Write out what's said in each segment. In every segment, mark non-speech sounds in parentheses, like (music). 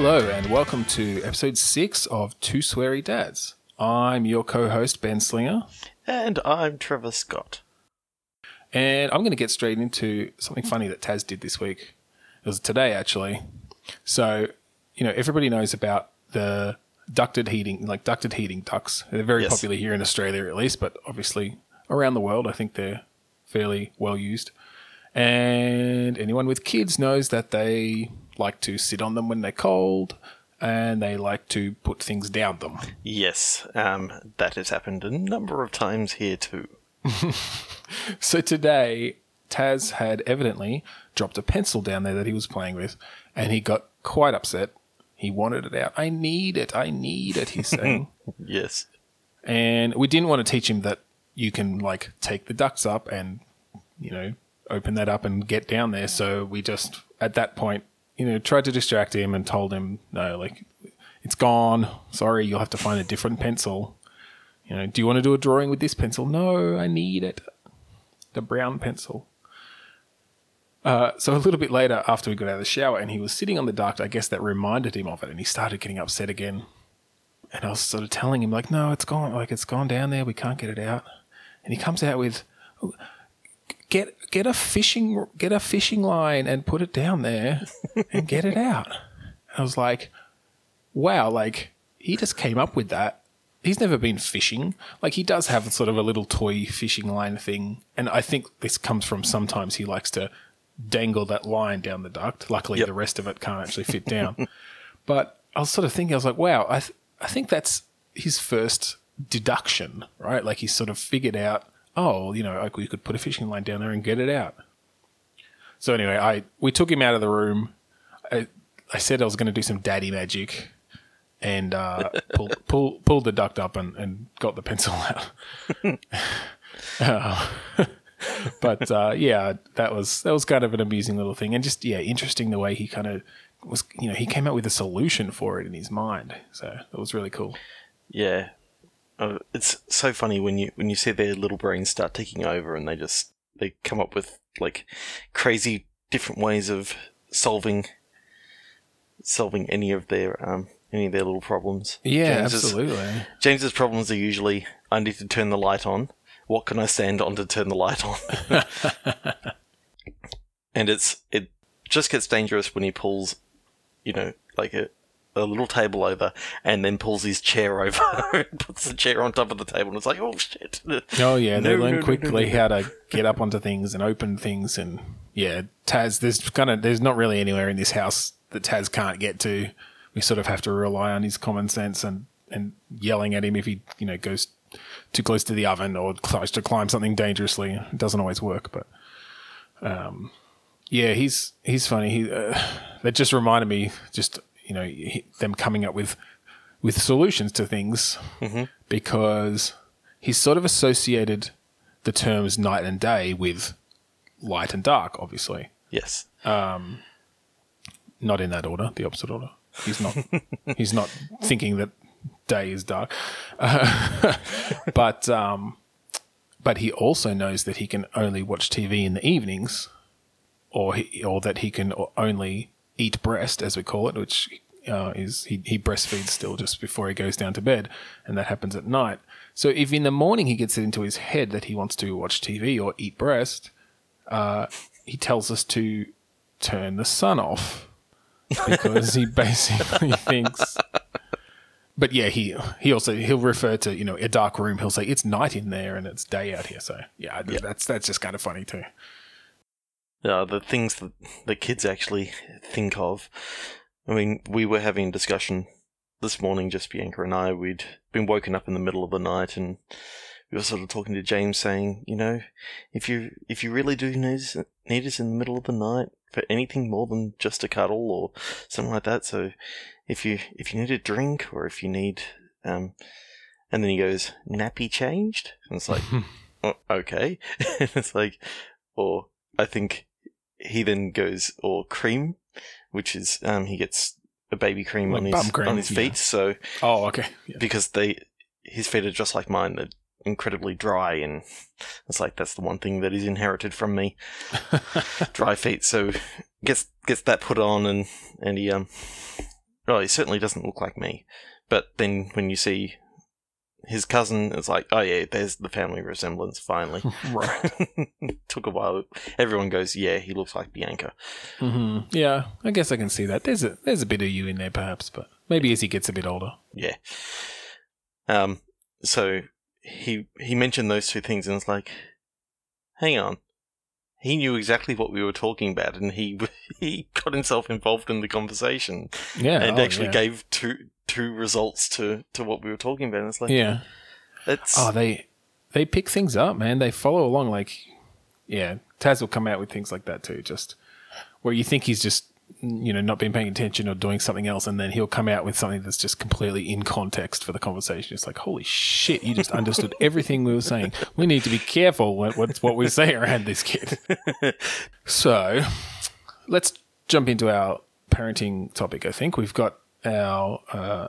Hello, and welcome to episode six of Two Sweary Dads. I'm your co host, Ben Slinger, And I'm Trevor Scott. and I'm going to get straight into something funny that Taz did this week. It was today, actually. So, you know, everybody knows about the ducted heating, like ducted heating ducts. They're very Yes. popular here in Australia, at least, but obviously around the world, I think they're fairly well used. And anyone with kids knows that they like to sit on them when they're cold and they like to put things down them. Yes, um, that has happened a number of times here too. (laughs) So today, Taz had evidently dropped a pencil down there that he was playing with, and he got quite upset. He wanted it out. I need it. I need it, he's (laughs) saying. Yes. and we didn't want to teach him that you can, like, take the ducks up and, you know, open that up and get down there. So we just, at that point, you know, tried to distract him and told him, no, like, it's gone. Sorry, you'll have to find a different pencil. You know, do you want to do a drawing with this pencil? No, I need it. The brown pencil. Uh, so a little bit later, after we got out of the shower and he was sitting on the duct, I guess that reminded him of it, and he started getting upset again. And I was sort of telling him, like, no, it's gone, like it's gone down there. We can't get it out. And he comes out with, get get a fishing get a fishing line and put it down there and get it out. I was like, wow, like he just came up with that. He's never been fishing. Like he does have sort of a little toy fishing line thing, and I think this comes from sometimes he likes to dangle that line down the duct. Luckily, Yep. the rest of it can't actually fit down. (laughs) but I was sort of thinking, I was like, wow, I th- I think that's his first deduction, right? Like he sort of figured out, oh, you know, like we could put a fishing line down there and get it out. So anyway, I we took him out of the room. I, I said I was going to do some daddy magic, and uh, (laughs) pulled pull, pulled the duct up and, and got the pencil (laughs) out. (laughs) Uh, but uh, yeah, that was that was kind of an amusing little thing, and just yeah, interesting the way he kind of was. You know, he came up with a solution for it in his mind, so that was really cool. Yeah. Uh, it's so funny when you when you see their little brains start taking over and they just they come up with like crazy different ways of solving solving any of their um any of their little problems. Yeah, James's- absolutely. James's problems are usually I need to turn the light on. What can I stand on to turn the light on? (laughs) and it's it just gets dangerous when he pulls, you know, like a a little table over and then pulls his chair over (laughs) and puts the chair on top of the table and it's like, oh shit. Oh yeah, they No, learn no, quickly no. how to get up onto things and open things, and yeah, Taz. There's kind of there's not really anywhere in this house that Taz can't get to. We sort of have to rely on his common sense and and yelling at him if he you know goes too close to the oven or tries to climb something dangerously. It doesn't always work, but um, yeah, he's he's funny. He uh, that just reminded me just you know them coming up with with solutions to things because he's sort of associated the terms night and day with light and dark, obviously. Yes. Um, Not in that order, the opposite order. He's not (laughs) he's not thinking that day is dark. Uh, (laughs) but um but he also knows that he can only watch TV in the evenings or he, or that he can only eat breast as we call it, which uh, is he, he breastfeeds still just before he goes down to bed, and that happens at night. So if in the morning he gets it into his head that he wants to watch TV or eat breast, uh, he tells us to turn the sun off because he (laughs) basically thinks. But yeah, he he also he'll refer to you know a dark room. He'll say it's night in there and it's day out here. So yeah, that's that's just kind of funny too. Uh, the things that the kids actually think of. I mean, we were having a discussion this morning, just Bianca and I. We'd been woken up in the middle of the night, and we were sort of talking to James, saying, you know, if you if you really do need us, need us in the middle of the night for anything more than just a cuddle or something like that, so if you if you need a drink or if you need, um, and then he goes nappy changed, and it's like, (laughs) oh, okay, (laughs) it's like, or I think he then goes or cream, which is um he gets a baby cream Like on his cream, on his yeah. feet. So Oh, okay. Yeah. because they his feet are just like mine, they're incredibly dry, and it's like that's the one thing that is inherited from me, (laughs) dry feet. So gets gets that put on, and and he um oh, he certainly doesn't look like me. But then when you see his cousin, is like, oh yeah, there's the family resemblance finally. (laughs) right. (laughs) Took a while. Everyone goes, yeah, he looks like Bianca. hmm Yeah, I guess I can see that. There's a there's a bit of you in there, perhaps, but maybe as he gets a bit older. Yeah. Um. So he he mentioned those two things, and it's like, hang on, he knew exactly what we were talking about, and he (laughs) he got himself involved in the conversation, Yeah, and oh, actually yeah. gave two two results to to what we were talking about. And it's like, Yeah. it's Oh, they they pick things up, man. They follow along. Like, yeah, Taz will come out with things like that too. Just where you think he's just you know not been paying attention or doing something else, and then he'll come out with something that's just completely in context for the conversation. It's like, holy shit, you just understood (laughs) everything we were saying. We need to be careful what what, what we say around this kid. (laughs) so, let's jump into our parenting topic. I think we've got our uh,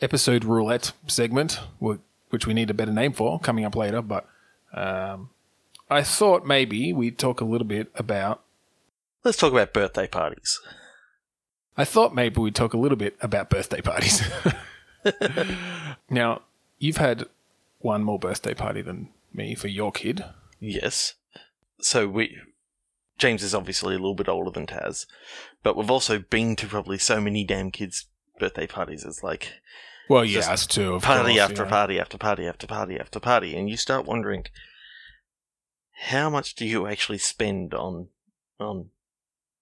episode roulette segment, which we need a better name for, coming up later. But um, I thought maybe we'd talk a little bit about. let's talk about birthday parties. I thought maybe we'd talk a little bit about birthday parties. (laughs) now, you've had one more birthday party than me for your kid. Yes. So we James is obviously a little bit older than Taz, but we've also been to probably so many damn kids' birthday parties. is like Well, yes too. Party course, after yeah. party after party after party after party, and you start wondering how much do you actually spend on on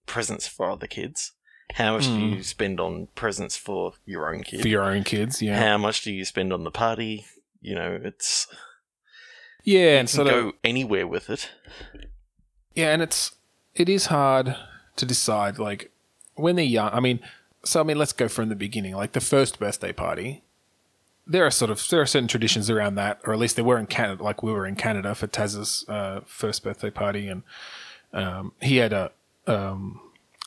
presents for other kids? How much do Hmm. you spend on presents for your own kids for your own kids. Yeah, How much do you spend on the party? You know, it's yeah, and can sort of go anywhere with it. Yeah, and it's it is hard to decide like when they're young. I mean, so I mean, let's go from the beginning. Like the first birthday party, there are sort of there are certain traditions around that, or at least there were in Canada. Like we were in Canada for Taz's uh, first birthday party, and um, he had a um,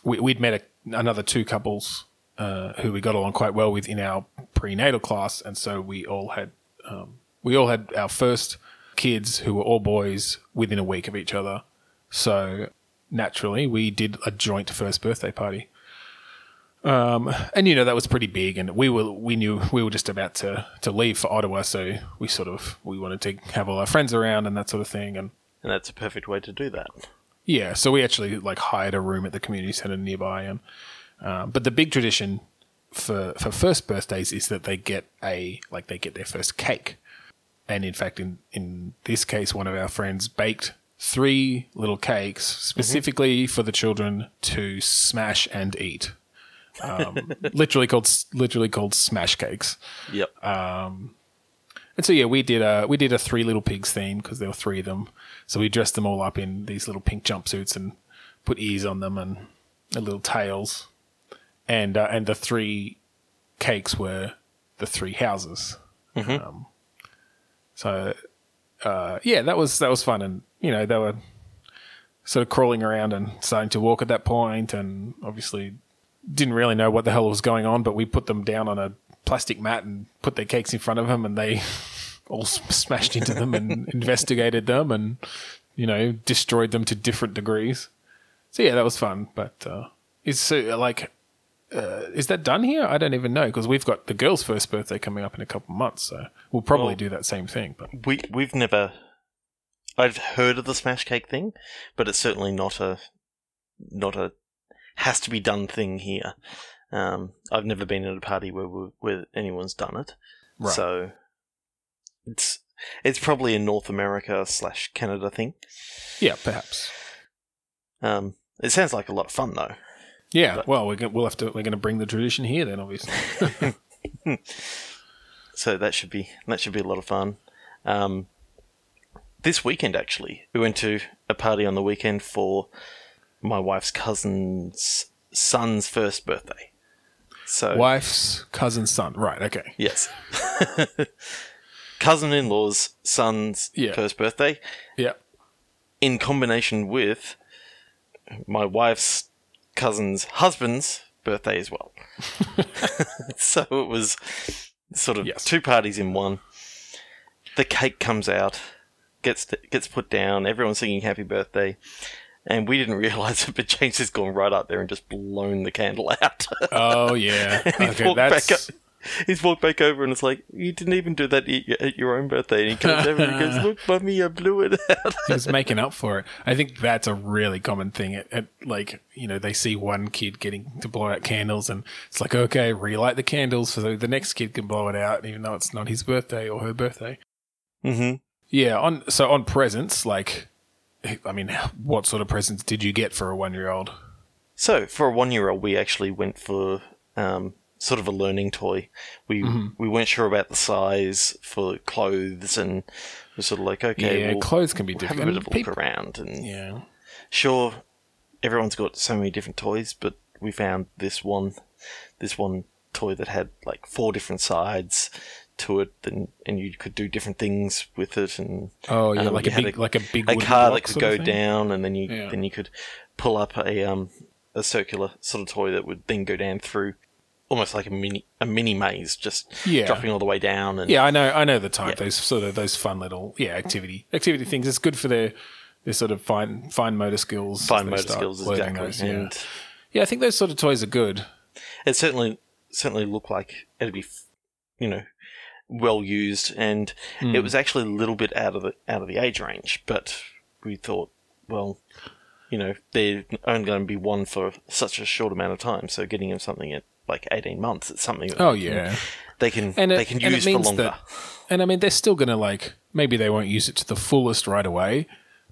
we, we'd met a, another two couples uh, who we got along quite well with in our prenatal class, and so we all had um, we all had our first kids who were all boys within a week of each other. So naturally, we did a joint first birthday party. Um, and you know that was pretty big, and we were we knew we were just about to to leave for Ottawa, so we sort of we wanted to have all our friends around and that sort of thing, and And that's a perfect way to do that. yeah, so we actually like hired a room at the community center nearby, and uh, but the big tradition for for first birthdays is that they get a like they get their first cake, and in fact, in in this case, one of our friends baked three little cakes specifically for the children to smash and eat. Um, literally called literally called smash cakes. Yep. And so yeah, we did a we did a three little pigs theme because there were three of them. So we dressed them all up in these little pink jumpsuits and put ears on them and little tails, and uh, and the three cakes were the three houses. Um, so uh, yeah, that was that was fun, and you know they were sort of crawling around and starting to walk at that point, and obviously didn't really know what the hell was going on, but we put them down on a plastic mat and put their cakes in front of them, and they (laughs) all smashed into them and (laughs) investigated them and you know destroyed them to different degrees. So yeah, that was fun. But uh, is so like uh, is that done here? I don't even know because we've got the girl's first birthday coming up in a couple of months, so we'll probably Well- do that same thing. But We we've never. I've heard of the smash cake thing, but it's certainly not a not a has to be done thing here. Um, I've never been at a party where where anyone's done it, Right. so it's it's probably a North America slash Canada thing. yeah, perhaps. Um, it sounds like a lot of fun though. Yeah, But- well, we're gonna, we'll have to. We're going to bring the tradition here then, obviously. (laughs) So that should be that should be a lot of fun. Um, this weekend, actually, we went to a party on the weekend for my wife's cousin's son's first birthday. So Wife's cousin's son. Right. Okay. yes, (laughs) cousin-in-law's son's Yeah. first birthday, Yeah. in combination with my wife's cousin's husband's birthday as well. (laughs) (laughs) so it was sort of Yes. two parties in one. The cake comes out, gets gets put down. Everyone's singing happy birthday, and we didn't (laughs) realize it, but James has gone right up there and just blown the candle out. Oh yeah. (laughs) He's Okay, walked that's back up. He's walked back over and it's like, you didn't even do that at your- own birthday. And he comes over and he goes, (laughs) look, mummy, I blew it out. he's making up for it. I think that's a really common thing. At, at like you know, they see one kid getting to blow out candles, and it's like, okay, relight the candles so the next kid can blow it out, even though it's not his birthday or her birthday. mm-hmm. Yeah. On so on presents, like, I mean, what sort of presents did you get for a one year old? So for a one-year-old, we actually went for um, sort of a learning toy. We Mm-hmm. we weren't sure about the size for clothes, and we're sort of like, okay, yeah, we'll clothes can be have a bit of a Peop- look around. And yeah. sure, everyone's got so many different toys, but we found this one, this one toy that had like four different sides to it, and and you could do different things with it, and Oh yeah, Um, like a big, a- like a big a car that could go down, and then you Yeah. then you could pull up a um a circular sort of toy that would then go down through almost like a mini a mini maze, just Yeah. dropping all the way down. And Yeah, I know, I know the type. Yeah. Those sort of those fun little yeah activity activity things. It's good for their their sort of fine fine motor skills. fine motor skills exactly. those, yeah. And yeah, I think those sort of toys are good. it certainly certainly look like it'd be you know well used, and Hmm. it was actually a little bit out of the out of the age range, but we thought, well. You know, they're only going to be one for such a short amount of time. So getting them something at like eighteen months, it's something. that Oh yeah, they can and it, they can use for longer. that, and I mean they're still gonna like maybe they won't use it to the fullest right away,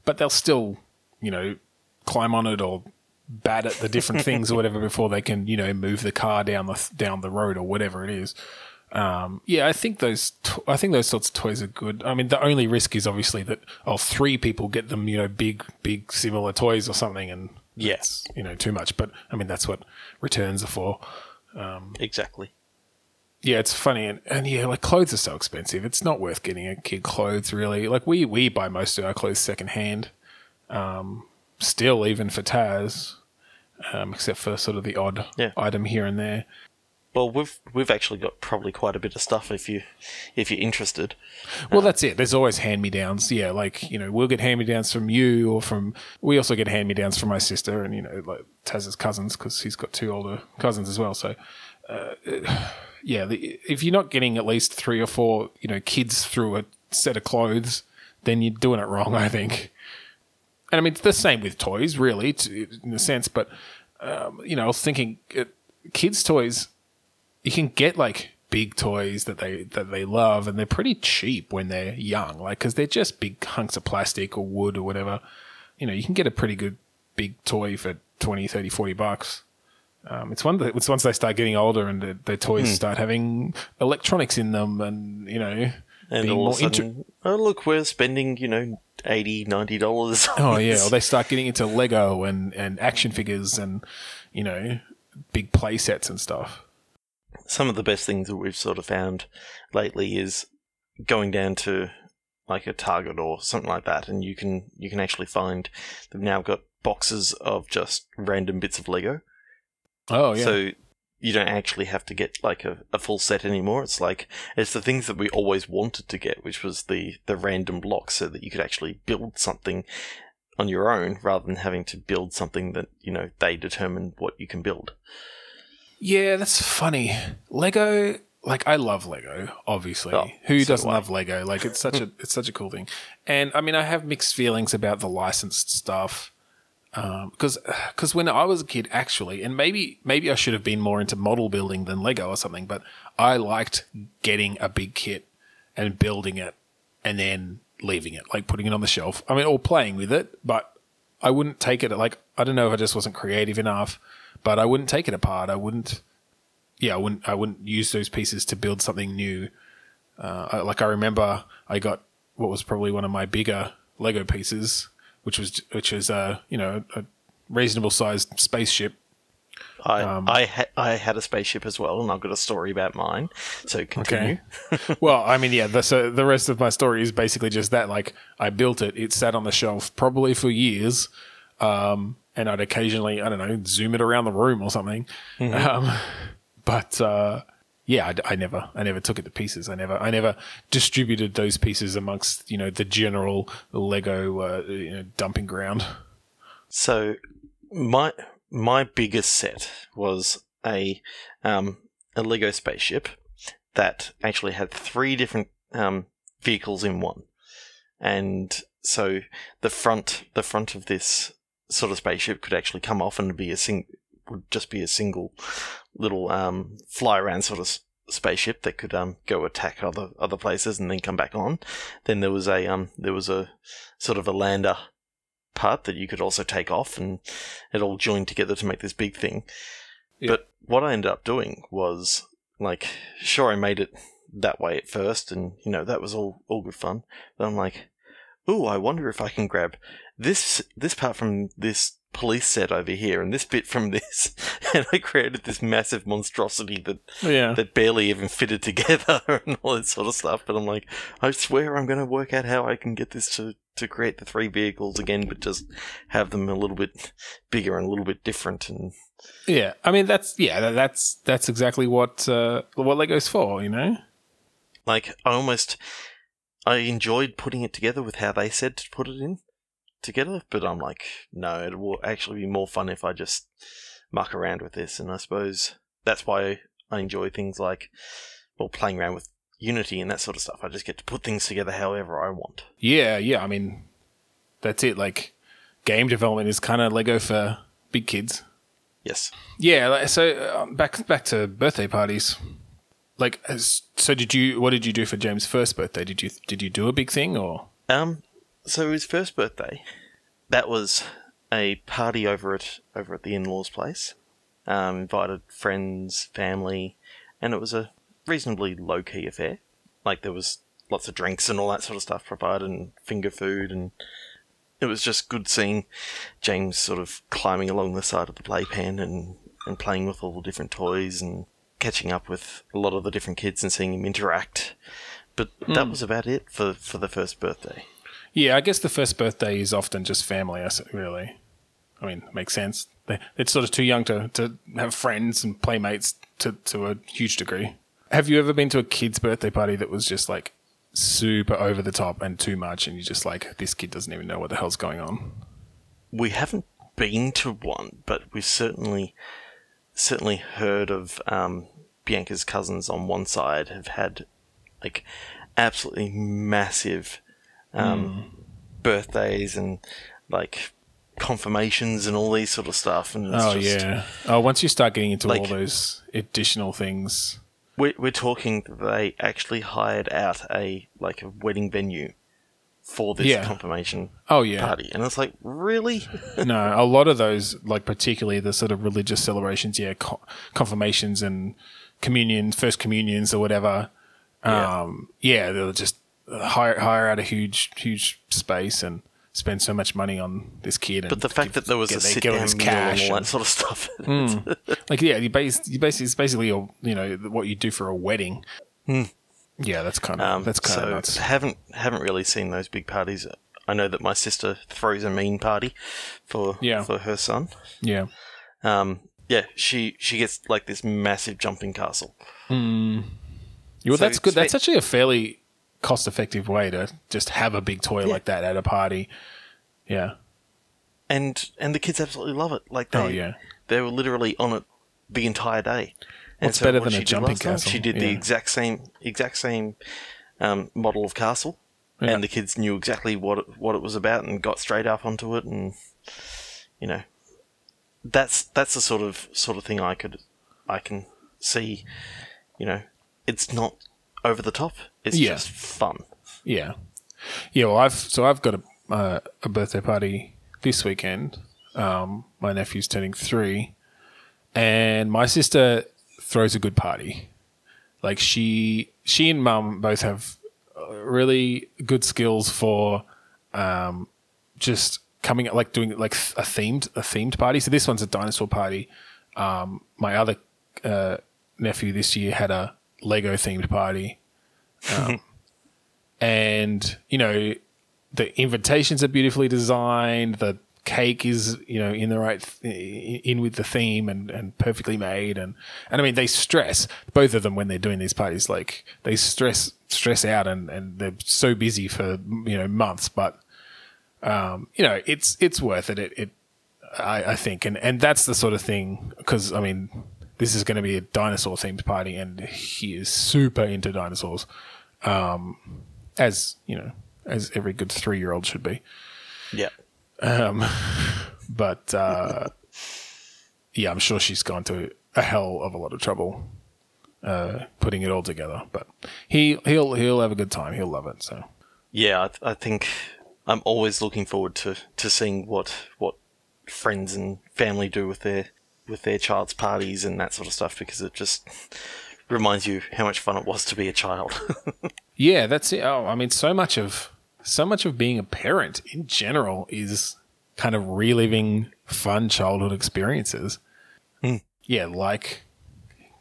but they'll still you know climb on it or bat at the different (laughs) things or whatever before they can you know move the car down the down the road or whatever it is. Um, yeah, I think those to- I think those sorts of toys are good. I mean, the only risk is obviously that oh, three people get them, you know, big big similar toys or something, and that's you know too much. But I mean, that's what returns are for. Exactly. Yeah, it's funny, and, and yeah, like clothes are so expensive. It's not worth getting a kid clothes, really. Like we we buy most of our clothes secondhand. Um, still, even for Taz, um, except for sort of the odd Yeah. item here and there. Well, we've we've actually got probably quite a bit of stuff if you if you're interested. Well, that's it. There's always hand me downs. Yeah, like you know, we'll get hand me downs from you, or from. We also get hand me downs from my sister, and you know, like Taz's cousins, because he's got two older cousins as well. So, uh, yeah, the, if you're not getting at least three or four, you know, kids through a set of clothes, then you're doing it wrong. I think. And I mean, it's the same with toys, really, to, in a sense. But um, you know, I was thinking, uh, kids' toys you can get like big toys that they that they love and they're pretty cheap when they're young like because they're just big hunks of plastic or wood or whatever you know you can get a pretty good big toy for 20 30 40 bucks um, it's one that it's once they start getting older and their, their toys start having electronics in them and you know And all more of a sudden, oh look, we're spending you know 80 90 dollars. Oh yeah, or they start getting into Lego and and action figures and you know big play sets and stuff. Some of the best things that we've sort of found lately is going down to like a Target or something like that, and you can you can actually find they've now got boxes of just random bits of Lego. Oh yeah, So you don't actually have to get like a, a full set anymore. It's like it's the things that we always wanted to get, which was the the random blocks, so that you could actually build something on your own rather than having to build something that you know they determine what you can build. Yeah, that's funny. Lego, like I love Lego. Obviously, Oh, who so doesn't do love Lego? Like it's such a (laughs) it's such a cool thing. And I mean, I have mixed feelings about the licensed stuff. Um, because because (sighs) when I was a kid, actually, and maybe maybe I should have been more into model building than Lego or something, but I liked getting a big kit and building it and then leaving it, like putting it on the shelf. I mean, or playing with it, but I wouldn't take it. Like I don't know if I just wasn't creative enough, but I wouldn't take it apart. I wouldn't. Yeah, I wouldn't. I wouldn't use those pieces to build something new. Uh, I- like I remember, I got what was probably one of my bigger Lego pieces, which was which was uh, you know a reasonable sized spaceship. I Um, I ha- I had a spaceship as well, and I've got a story about mine. So continue. Okay. (laughs) (laughs) well, I mean, yeah. The, so the rest of my story is basically just that. Like, I built it. It sat on the shelf probably for years, um, and I'd occasionally, I don't know, zoom it around the room or something. Um, but uh, yeah, I, I never, I never took it to pieces. I never, I never distributed those pieces amongst you know the general Lego uh, you know, dumping ground. So my my biggest set was a um, a Lego spaceship that actually had three different um, vehicles in one, and so the front the front of this sort of spaceship could actually come off and be a sing would just be a single little um, fly around sort of spaceship that could um, go attack other other places and then come back on. Then there was a um, there was a sort of a lander part that you could also take off, and it all joined together to make this big thing. Yeah. But what I ended up doing was like, sure, I made it that way at first, and you know that was all all good fun. But I'm like, ooh, I wonder if I can grab this this part from this police set over here and this bit from this (laughs) and I created this massive monstrosity that Yeah. that barely even fitted together (laughs) and all that sort of stuff. But I'm like, I swear I'm going to work out how I can get this to, to create the three vehicles again, but just have them a little bit bigger and a little bit different. And Yeah, I mean that's yeah, that's that's exactly what uh, what Lego's for, you know. like, I almost, I enjoyed putting it together with how they said to put it in together, but I'm like, no, it will actually be more fun if I just muck around with this. And I suppose that's why I enjoy things like, well, playing around with Unity and that sort of stuff. I just get to put things together however I want. Yeah, yeah. I mean, that's it. Like, game development is kind of Lego for big kids. Yes. Yeah. like, So um, back back to birthday parties. Like, as, so did you? What did you do for James' first birthday? Did you did you do a big thing or? Um, so his first birthday, that was a party over at over at the in-laws' place. Um, invited friends, family, and it was a reasonably low-key affair. Like there was lots of drinks and all that sort of stuff provided, and finger food, and it was just good seeing James sort of climbing along the side of the playpen and and playing with all the different toys and catching up with a lot of the different kids and seeing him interact. But that was about it for for the first birthday. Yeah, I guess the first birthday is often just family. Really, I mean, makes sense. It's sort of too young to, to have friends and playmates to to a huge degree. Have you ever been to a kid's birthday party that was just like super over the top and too much, and you're just like, this kid doesn't even know what the hell's going on? we haven't been to one, but we've certainly certainly heard of um, Bianca's cousins on one side have had like absolutely massive um, birthdays and like confirmations and all these sort of stuff. And it's oh just, yeah. Oh, once you start getting into all those additional things, we're, we're talking they actually hired out a like a wedding venue for this Yeah. confirmation oh yeah. party, and it's like really. (laughs) no, a lot of those, like particularly the sort of religious celebrations, yeah, co- confirmations and communions, first communions or whatever. Yeah. Um, yeah, they'll just hire hire out a huge, huge space and spend so much money on this kid. And But the fact give- that there was get a sit down meal and all that sort of stuff. (laughs) like yeah, you base you basically it's basically a, you know what you do for a wedding. Yeah, that's kind of Um, that's kind of so nuts. haven't haven't really seen those big parties. I know that my sister throws a mean party for Yeah. for her son. Yeah, Um, yeah, she she gets like this massive jumping castle. Yeah, well, So that's good. That's actually a fairly cost-effective way to just have a big toy like that at a party. Yeah. and and the kids absolutely love it. Like they, Oh, yeah. they were literally on it the entire day. And What's better what than a jumping castle? She did the exact same exact same um, model of castle, Yeah. and the kids knew exactly what it, what it was about and got straight up onto it, and you know, that's that's the sort of sort of thing I could I can see. You know, it's not over the top. It's Yeah. just fun. Yeah, yeah. Well, I've so I've got a uh, a birthday party this weekend. Um, my nephew's turning three, and my sister throws a good party. Like she, she and mum both have uh, really good skills for um, just coming like doing like a themed a themed party. So this one's a dinosaur party. Um, my other uh, nephew this year had a Lego themed party. Um, (laughs) and you know the invitations are beautifully designed. The cake is you know in the right th- in with the theme and, and perfectly made. And and i mean they stress both of them when they're doing these parties like they stress stress out and and they're so busy for you know months. But um you know it's it's worth it. It, it I, I think, and and that's the sort of thing because I mean, this is going to be a dinosaur themed party, and he is super into dinosaurs, um, as you know, as every good three year old should be. Yeah. Um, (laughs) but uh, yeah, I'm sure she's gone to a hell of a lot of trouble uh, putting it all together. But he he'll he'll have a good time. He'll love it. So Yeah, I, th- I think I'm always looking forward to, to seeing what what friends and family do with their with their child's parties and that sort of stuff because it just reminds you how much fun it was to be a child. (laughs) yeah, that's it. Oh, I mean, so much of so much of being a parent in general is kind of reliving fun childhood experiences. Hmm. Yeah, like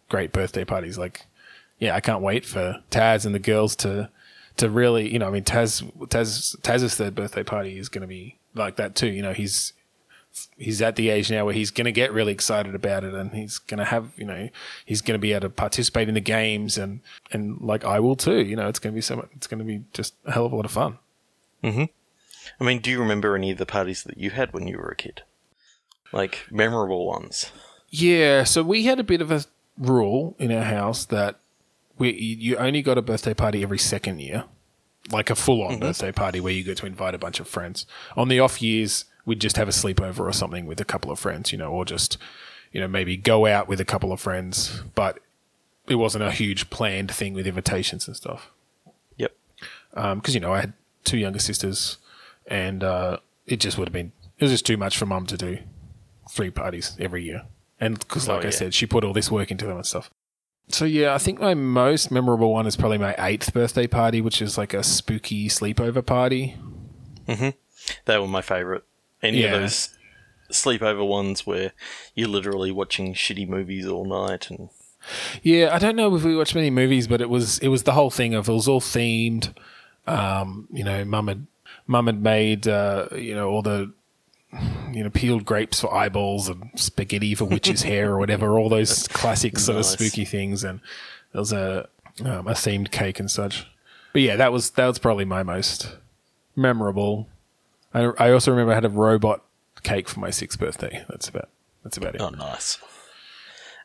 great birthday parties. Like, yeah, I can't wait for Taz and the girls to to really, you know, I mean, Taz Taz Taz's third birthday party is going to be like that too. You know, he's he's at the age now where he's going to get really excited about it and he's going to have you know he's going to be able to participate in the games and and like I will too you know it's going to be so much, it's going to be just a hell of a lot of fun. Mhm I mean, do you remember any of the parties that you had when you were a kid? Like memorable ones? yeah so we had a bit of a rule in our house that we you only got a birthday party every second year. Like a full on birthday party where you get to invite a bunch of friends. On the off years we'd just have a sleepover or something with a couple of friends you know or just you know maybe go out with a couple of friends but it wasn't a huge planned thing with invitations and stuff Yep. because you know I had two younger sisters, and uh, it just would have been it was just too much for mum to do three parties every year, and because like Oh, I said, she put all this work into them and stuff. So yeah, I think my most memorable one is probably my eighth birthday party, which is like a spooky sleepover party. Hmm. They were my favourite. Any Yeah. of those sleepover ones where you're literally watching shitty movies all night and Yeah, I don't know if we watched many movies, but it was it was the whole thing of it was all themed. Um, you know, mum had mum had made uh, you know all the you know peeled grapes for eyeballs and spaghetti for witch's (laughs) hair or whatever, all those classic sort of spooky things, and there was a um, a themed cake and such. But yeah, that was that was probably my most memorable. I, I also remember I had a robot cake for my sixth birthday. That's about that's about it. Oh, nice.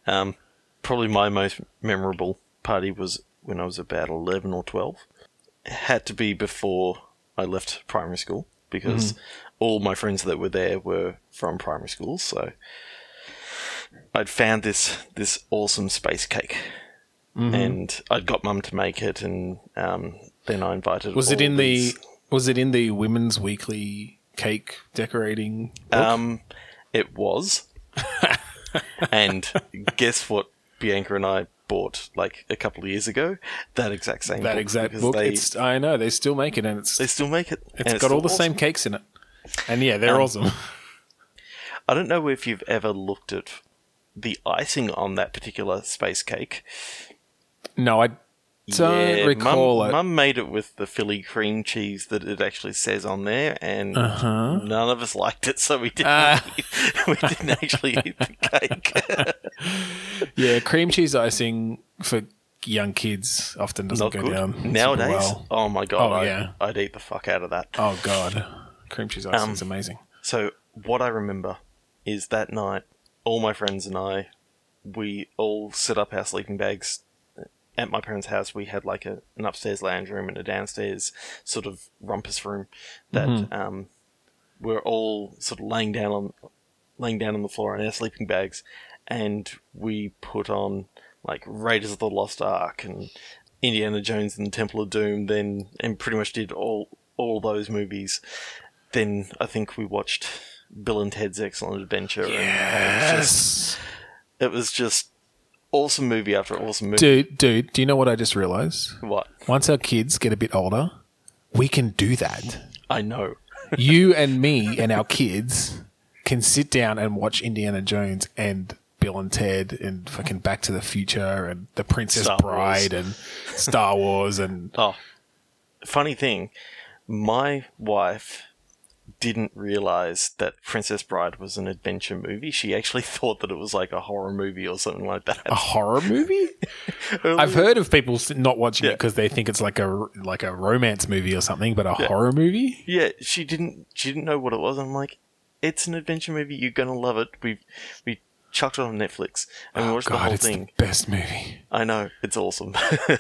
Um, probably my most memorable party was when I was about 11 or 12. It had to be before I left primary school because all my friends that were there were from primary school. So I'd found this this awesome space cake, and I'd got mum to make it, and um, then I invited. Was it in the was it in the women's weekly cake decorating book? Um, it was. (laughs) and guess what Bianca and I bought like a couple of years ago? That exact same that book, exact because book. They, it's I know they still make it and it's they still make it. it's and got all the same cakes in it. And yeah, they're Um, awesome. (laughs) I don't know if you've ever looked at the icing on that particular space cake. No, I don't recall Mum, it. Mum made it with the Philly cream cheese that it actually says on there, and Uh-huh. none of us liked it, so we didn't. Ah. eat, (laughs) we didn't actually eat the cake. (laughs) yeah, cream cheese icing for young kids often doesn't Not go good. down Nowadays, well. oh my god, Oh, I'd, yeah. I'd eat the fuck out of that. Oh god, cream cheese icing Um, is amazing. So what I remember is that night, all my friends and I, we all set up our sleeping bags at my parents' house. We had like a, an upstairs lounge room and a downstairs sort of rumpus room that Mm-hmm. um, we're all sort of laying down on laying down on the floor in our sleeping bags, and we put on like Raiders of the Lost Ark and Indiana Jones and the Temple of Doom. Then and pretty much did all all those movies. Then I think we watched Bill and Ted's Excellent Adventure. and- and it was just Yes. it was just awesome movie after awesome movie. Dude, dude, do you know what I just realized? What? Once our kids get a bit older, we can do that. I know. (laughs) you and me and our kids can sit down and watch Indiana Jones and Bill and Ted and fucking Back to the Future and The Princess Star Bride and Star Wars and (laughs) Oh, funny thing, my wife didn't realize that Princess Bride was an adventure movie. She actually (laughs) thought that it was like a horror movie or something like that. a horror movie. (laughs) I've heard of people not watching it because they think it's like a like a romance movie or something, but a horror movie. yeah, she didn't. She didn't know what it was. I'm like, it's an adventure movie. You're gonna love it. We we chucked it on Netflix and we Oh, watched the whole it's thing. the best movie. I know it's awesome,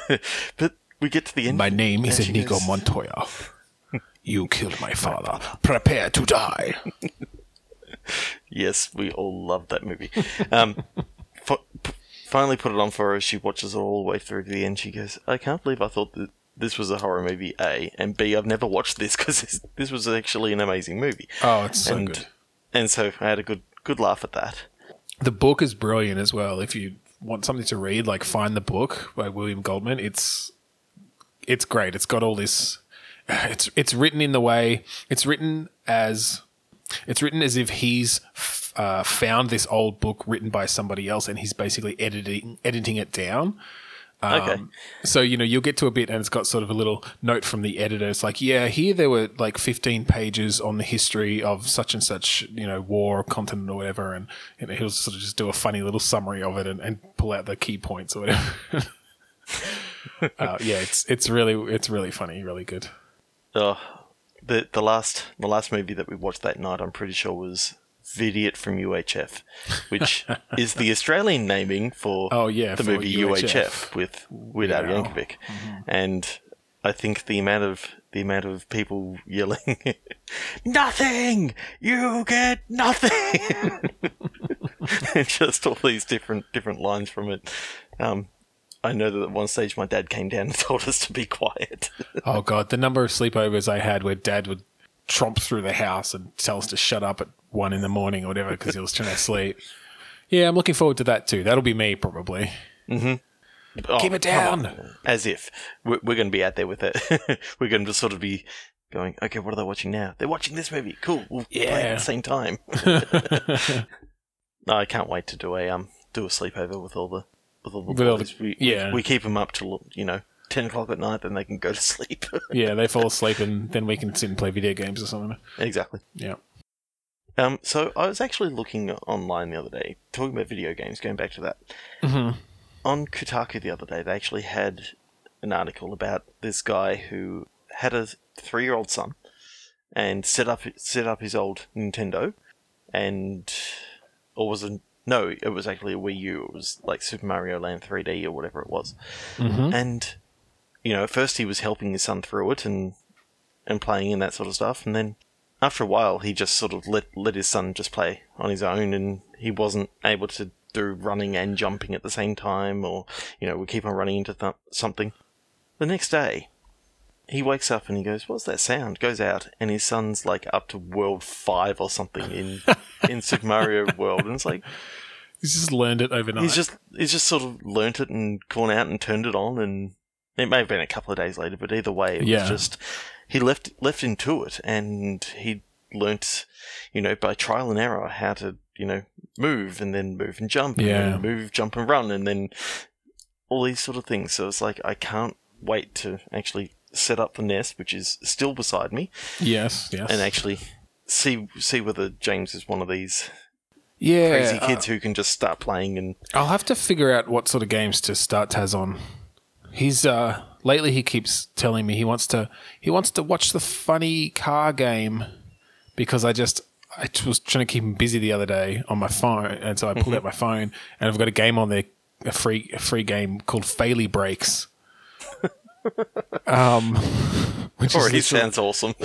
(laughs) but we get to the end. My name is Inigo goes, Montoya. You killed my father. Prepare to die. (laughs) Yes, we all love that movie. Um, p- finally put it on for her. She watches it all the way through to the end. She goes, "I can't believe I thought that this was a horror movie." A and B, I've never watched this because this, this was actually an amazing movie. Oh, it's so and good. and so I had a good good laugh at that. The book is brilliant as well. If you want something to read, like find the book by William Goldman. It's it's great. It's got all this. (laughs) It's it's written in the way it's written as it's written as if he's uh, found this old book written by somebody else and he's basically editing editing it down. Okay, Um, So, you know, you'll get to a bit and it's got sort of a little note from the editor. It's like, yeah, here there were like 15 pages on the history of such and such, you know, war or continent or whatever. And you know, he'll sort of just do a funny little summary of it and, and pull out the key points or whatever. (laughs) uh, yeah, it's, it's really, it's really funny, really good. Oh, the the last the last movie that we watched that night, I'm pretty sure was Vidiot from UHF, which (laughs) is the Australian naming for Oh, yeah, the for movie UHF. UHF, with Weird Al Wow. Yankovic, and I think the amount of the amount of people yelling, (laughs) "Nothing! You get nothing!" (laughs) just all these different different lines from it. Um, I know that at one stage my dad came down and (laughs) told us to be quiet. (laughs) Oh, God. The number of sleepovers I had where dad would tromp through the house and tell us to shut up at one in the morning or whatever because he was trying to sleep. Yeah, I'm looking forward to that too. That'll be me probably. Oh, Keep it down. As if we're, we're going to be out there with it. (laughs) we're going to sort of be going, okay, what are they watching now? They're watching this movie. Cool. We'll play Yeah. at the same time. no, I can't wait to do a um do a sleepover with all the with all the With all the- we, yeah. we, we keep them up till you know ten o'clock at night, then they can go to (laughs) sleep. Yeah, they fall asleep and then we can sit and play video games or something. exactly. Yeah. Um, so I was actually looking online the other day, talking about video games. Going back to that, Mhm. on Kotaku the other day, they actually had an article about this guy who had a three-year-old son and set up set up his old Nintendo, and or was it no? It was actually a Wii U. It was like Super Mario Land 3D or whatever it was, Mhm. and you know, at first he was helping his son through it and and playing and that sort of stuff, and then after a while he just sort of let let his son just play on his own, and he wasn't able to do running and jumping at the same time, or you know, we keep on running into th- something. The next day, he wakes up and he goes, "What's that sound?" Goes out, and his son's like up to World Five or something in (laughs) in Super Mario World, and it's like He's just learned it overnight. He's just he's just sort of learnt it and gone out and turned it on, and it may have been a couple of days later, but either way, it Yeah. was just he left left into it, and he learnt, you know, by trial and error how to you know move and then move and jump, and Yeah. then move, jump and run, and then all these sort of things. So it's like I can't wait to actually set up the NES, which is still beside me, yes, yes. and actually see see whether James is one of these yeah, crazy uh, kids who can just start playing and I'll have to figure out what sort of games to start Taz on. He's uh lately he keeps telling me he wants to he wants to watch the funny car game because I just I was trying to keep him busy the other day on my phone and so I pulled out my phone and I've got a game on there a free a free game called Faily Brakes. Um (laughs) which is already literally- sounds awesome. (laughs)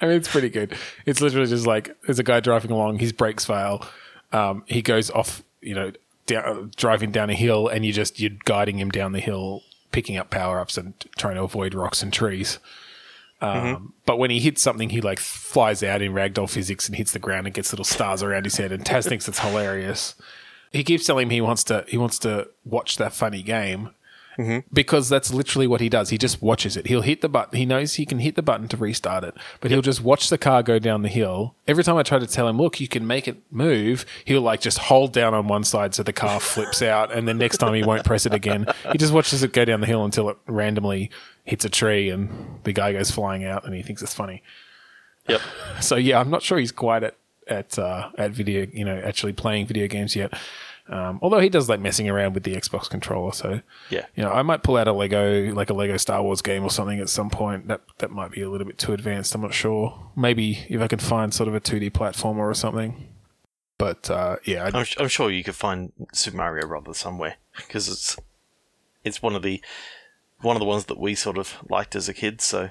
I mean, it's pretty good. It's literally just like there's a guy driving along, his brakes fail. Um, he goes off, you know, down, driving down a hill, and you just you're guiding him down the hill, picking up power ups and trying to avoid rocks and trees. Um, But when he hits something, he like flies out in ragdoll physics and hits the ground and gets little stars around his head. And Taz thinks it's hilarious. He keeps telling me he wants to he wants to watch that funny game because that's literally what he does. He just watches it. He'll hit the button. He knows he can hit the button to restart it, but he'll just watch the car go down the hill. Every time I try to tell him, look, you can make it move, he'll like just hold down on one side so the car (laughs) flips out, and then next time he won't press it again. He just watches it go down the hill until it randomly hits a tree and the guy goes flying out, and he thinks it's funny. yep. (laughs) So yeah, I'm not sure he's quite at at uh, at video, you know, actually playing video games yet. Um, although he does like messing around with the Xbox controller, so Yeah. you know, I might pull out a Lego, like a Lego Star Wars game or something at some point. That that might be a little bit too advanced. I'm not sure. Maybe if I can find sort of a 2D platformer or something. But uh, yeah, I'd- I'm, I'm sure you could find Super Mario Brothers somewhere because it's it's one of the one of the ones that we sort of liked as a kid. So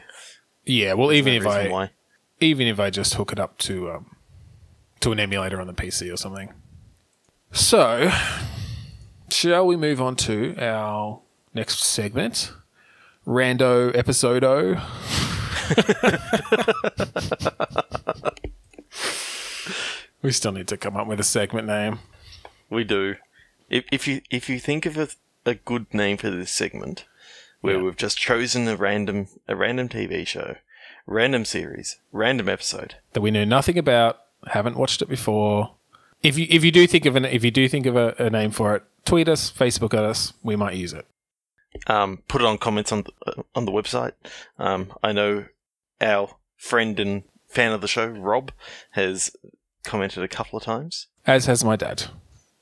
yeah. Well, even no if I why. even if I just hook it up to um, to an emulator on the PC or something. So, shall we move on to our next segment? Rando episodo. we still need to come up with a segment name. we do. If, if you if you think of a, a good name for this segment, where Yeah. we've just chosen a random a random TV show, random series, random episode, that we know nothing about, haven't watched it before. If you if you do think of an if you do think of a, a name for it, tweet us, Facebook at us. We might use it. um, put it on comments on the, uh, on the website. Um, I know our friend and fan of the show, Rob, has commented a couple of times, As has my dad.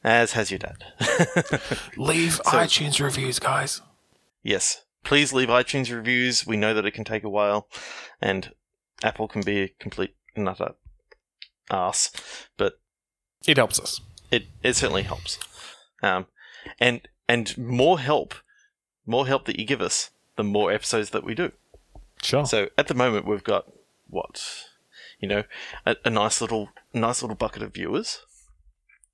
as has your dad. (laughs) Leave iTunes reviews, guys. yes, please leave iTunes reviews. We know that it can take a while, and Apple can be a complete and utter ass, but It helps us. it it certainly helps. Um, and and more help, more help that you give us, the more episodes that we do. Sure. So at the moment we've got what, you know, a, a nice little nice little bucket of viewers.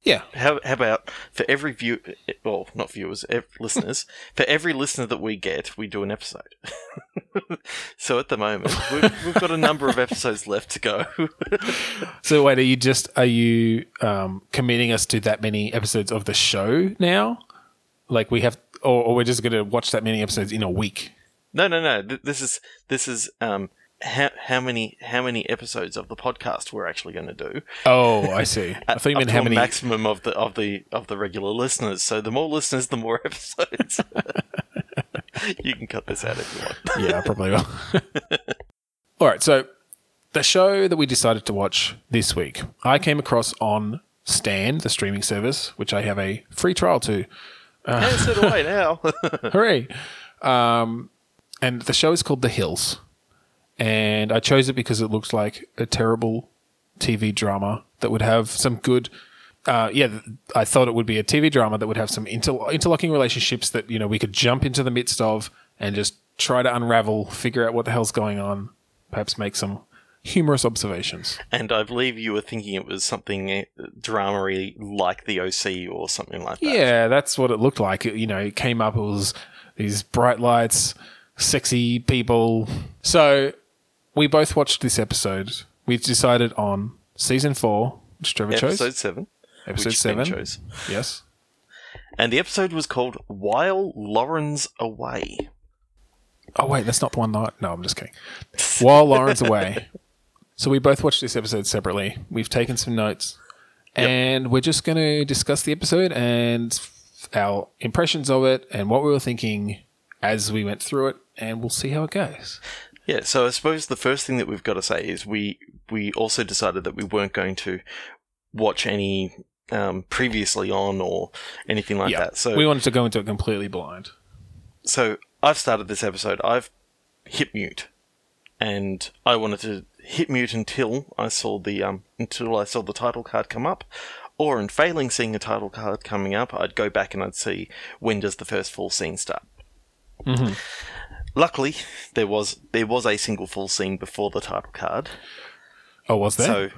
yeah. How, how about for every view, well, not viewers, ev- listeners, (laughs) for every listener that we get, we do an episode. (laughs) (laughs) so at the moment, we've, we've got a number of episodes left to go. (laughs) So wait, are you just are you um, committing us to that many episodes of the show now? Like we have, or, or we're just going to watch that many episodes in a week? no, no, no. th- This is this is um how how many how many episodes of the podcast we're actually going to do. Oh, I see. (laughs) I thought you meant how many. maximum of the of the of the regular listeners. So the more listeners, the more episodes. (laughs) you can cut this out if you want. (laughs) yeah, I probably will. (laughs) All right, so the show that we decided to watch this week, I came across on Stan, the streaming service, which I have a free trial to. Hey, so do I now. Hooray! Um, and the show is called The Hills, and I chose it because it looks like a terrible TV drama that would have some good. Uh, yeah, I thought it would be a TV drama that would have some inter- interlocking relationships that you know we could jump into the midst of and just try to unravel, figure out what the hell's going on, perhaps make some humorous observations. and I believe you were thinking it was something uh, drama-y like the OC or something like that. Yeah, that's what it looked like. It, you know, it came up, it was these bright lights, sexy people. So we both watched this episode. We decided on season four, which Trevor Episode chose. seven. Episode which Ben seven. chose. Yes. And the episode was called "While Lauren's Away." Oh, wait, that's not the one that. No, I'm just kidding. While Lauren's (laughs) away. So we both watched this episode separately. We've taken some notes. And we're just going to discuss the episode and our impressions of it and what we were thinking as we went through it. And we'll see how it goes. Yeah, so I suppose the first thing that we've got to say is we we also decided that we weren't going to watch any um, previously on or anything like that. So we wanted to go into it completely blind. so I've started this episode. I've hit mute, and I wanted to hit mute until I saw the um until I saw the title card come up. Or in failing seeing a title card coming up, I'd go back and I'd see when does the first full scene start. Luckily, there was there was a single full scene before the title card. Oh, was there? So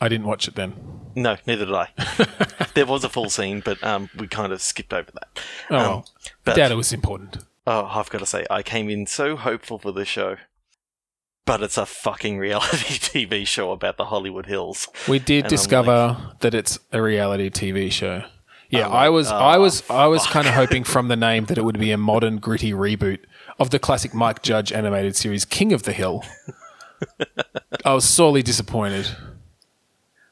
I didn't watch it then. no, neither did I. (laughs) there was a full scene, but um, we kind of skipped over that. Oh, Um, well. but- it was important. Oh, I've got to say, I came in so hopeful for this show, but it's a fucking (laughs) reality TV show about the Hollywood Hills. We did And discover that it's a reality TV show. Yeah, I'm I was, oh, I was, I was kind of hoping (laughs) from the name that it would be a modern, gritty reboot of the classic Mike Judge animated series King of the Hill. I was sorely disappointed.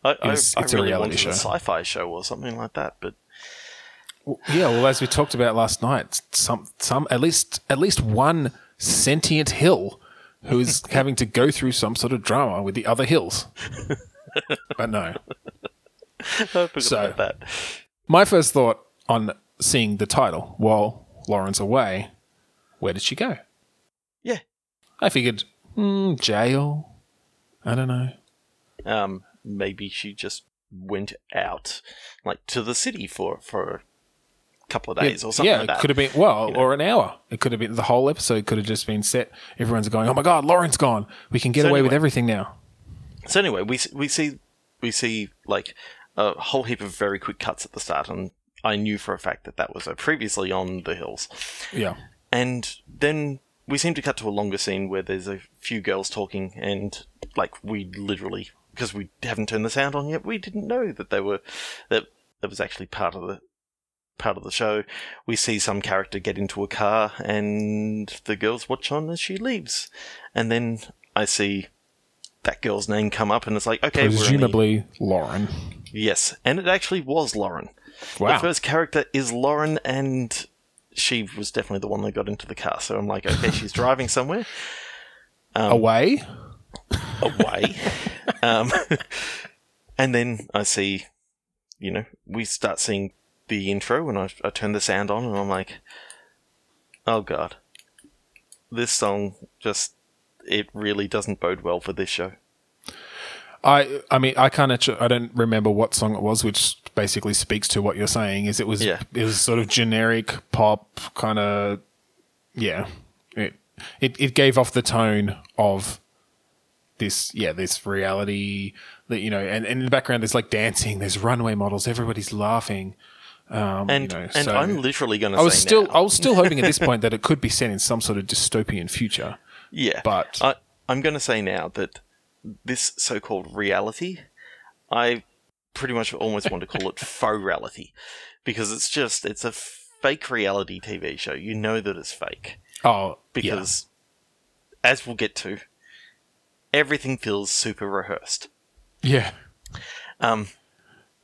I, It's- I, it's a I really reality wanted show. a sci-fi show or something like that, but Yeah, well, as we talked about last night, some, some, at least, at least one sentient hill who is (laughs) having to go through some sort of drama with the other hills. (laughs) But no, So- that. My first thought on seeing the title while Lauren's away, where did she go? Yeah. I figured, mm, jail. I don't know. Um, maybe she just went out, like to the city for for a couple of days or something yeah, like it could have been well, you know. or an hour. It could have been the whole episode. Could have just been set. Everyone's going, "Oh my god, Lauren's gone. We can get So away with everything now." So anyway, we we see we see like a whole heap of very quick cuts at the start, and I knew for a fact that that was previously on the hills. Yeah, And then we seem to cut to a longer scene where there's a few girls talking, and like we literally because we haven't turned the sound on yet, we didn't know that they were that that was actually part of the part of the show. We see some character get into a car, and the girls watch on as she leaves, and then I see that girl's name come up, and it's like, okay, the- presumably Lauren. yes, and it actually was Lauren. Wow. The first character is Lauren, and she was definitely the one that got into the car. So I'm like, okay, she's (laughs) driving somewhere um, away. Away. um, (laughs) and then I see, you know, we start seeing the intro, and I, I turn the sound on, and I'm like, oh god, this song just. It really doesn't bode well for this show. I I mean I can't actually, I don't remember what song it was, which basically speaks to what you're saying. Is it was Yeah. it was sort of generic pop kind of yeah. It, it it gave off the tone of this yeah this reality that you know and, and in the background there's like dancing there's runway models everybody's laughing um, And you know, and so I'm literally going to I was say still now, I was still hoping at this point that it could be set in some sort of dystopian future (laughs) Yeah, But- I, I'm going to say now that this so-called reality, I pretty much almost want to call it faux reality, because it's just it's a fake reality TV show. You know that it's fake oh yeah. because, as we'll get to, everything feels super rehearsed. yeah Um,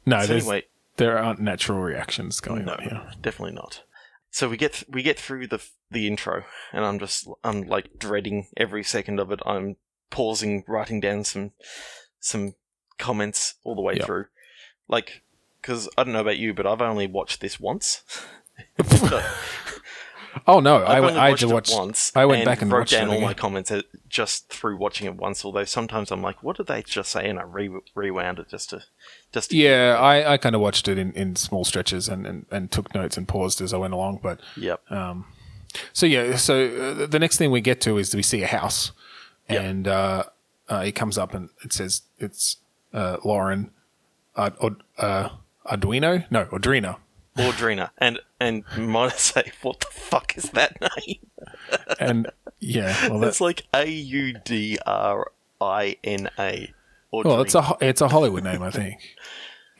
no so anyway, there aren't natural reactions going no, on here definitely not. So we get we get through the the intro, and I'm just I'm like dreading every second of it. I'm pausing, writing down some some comments all the way Yep. through, like because I don't know about you, but I've only watched this once. (laughs) Oh no, I, I've I had watched it watch. once. I went back and wrote watched down all my comments just through watching it once. Although sometimes I'm like, what did they just say? And I re- rewound it just to just to Yeah, I, I kind of watched it in, in small stretches and, and, and took notes and paused as I went along. But Yep. so yeah, so uh, the next thing we get to is we see a house, Yep. and uh, uh, it comes up and it says it's uh, Lauren uh, uh, Arduino, no Audrina, Audrina, and and might I say, what the fuck is that name? (laughs) and yeah, well, that's It's like A U D R I N A. well, it's a it's a Hollywood name, I (laughs) think.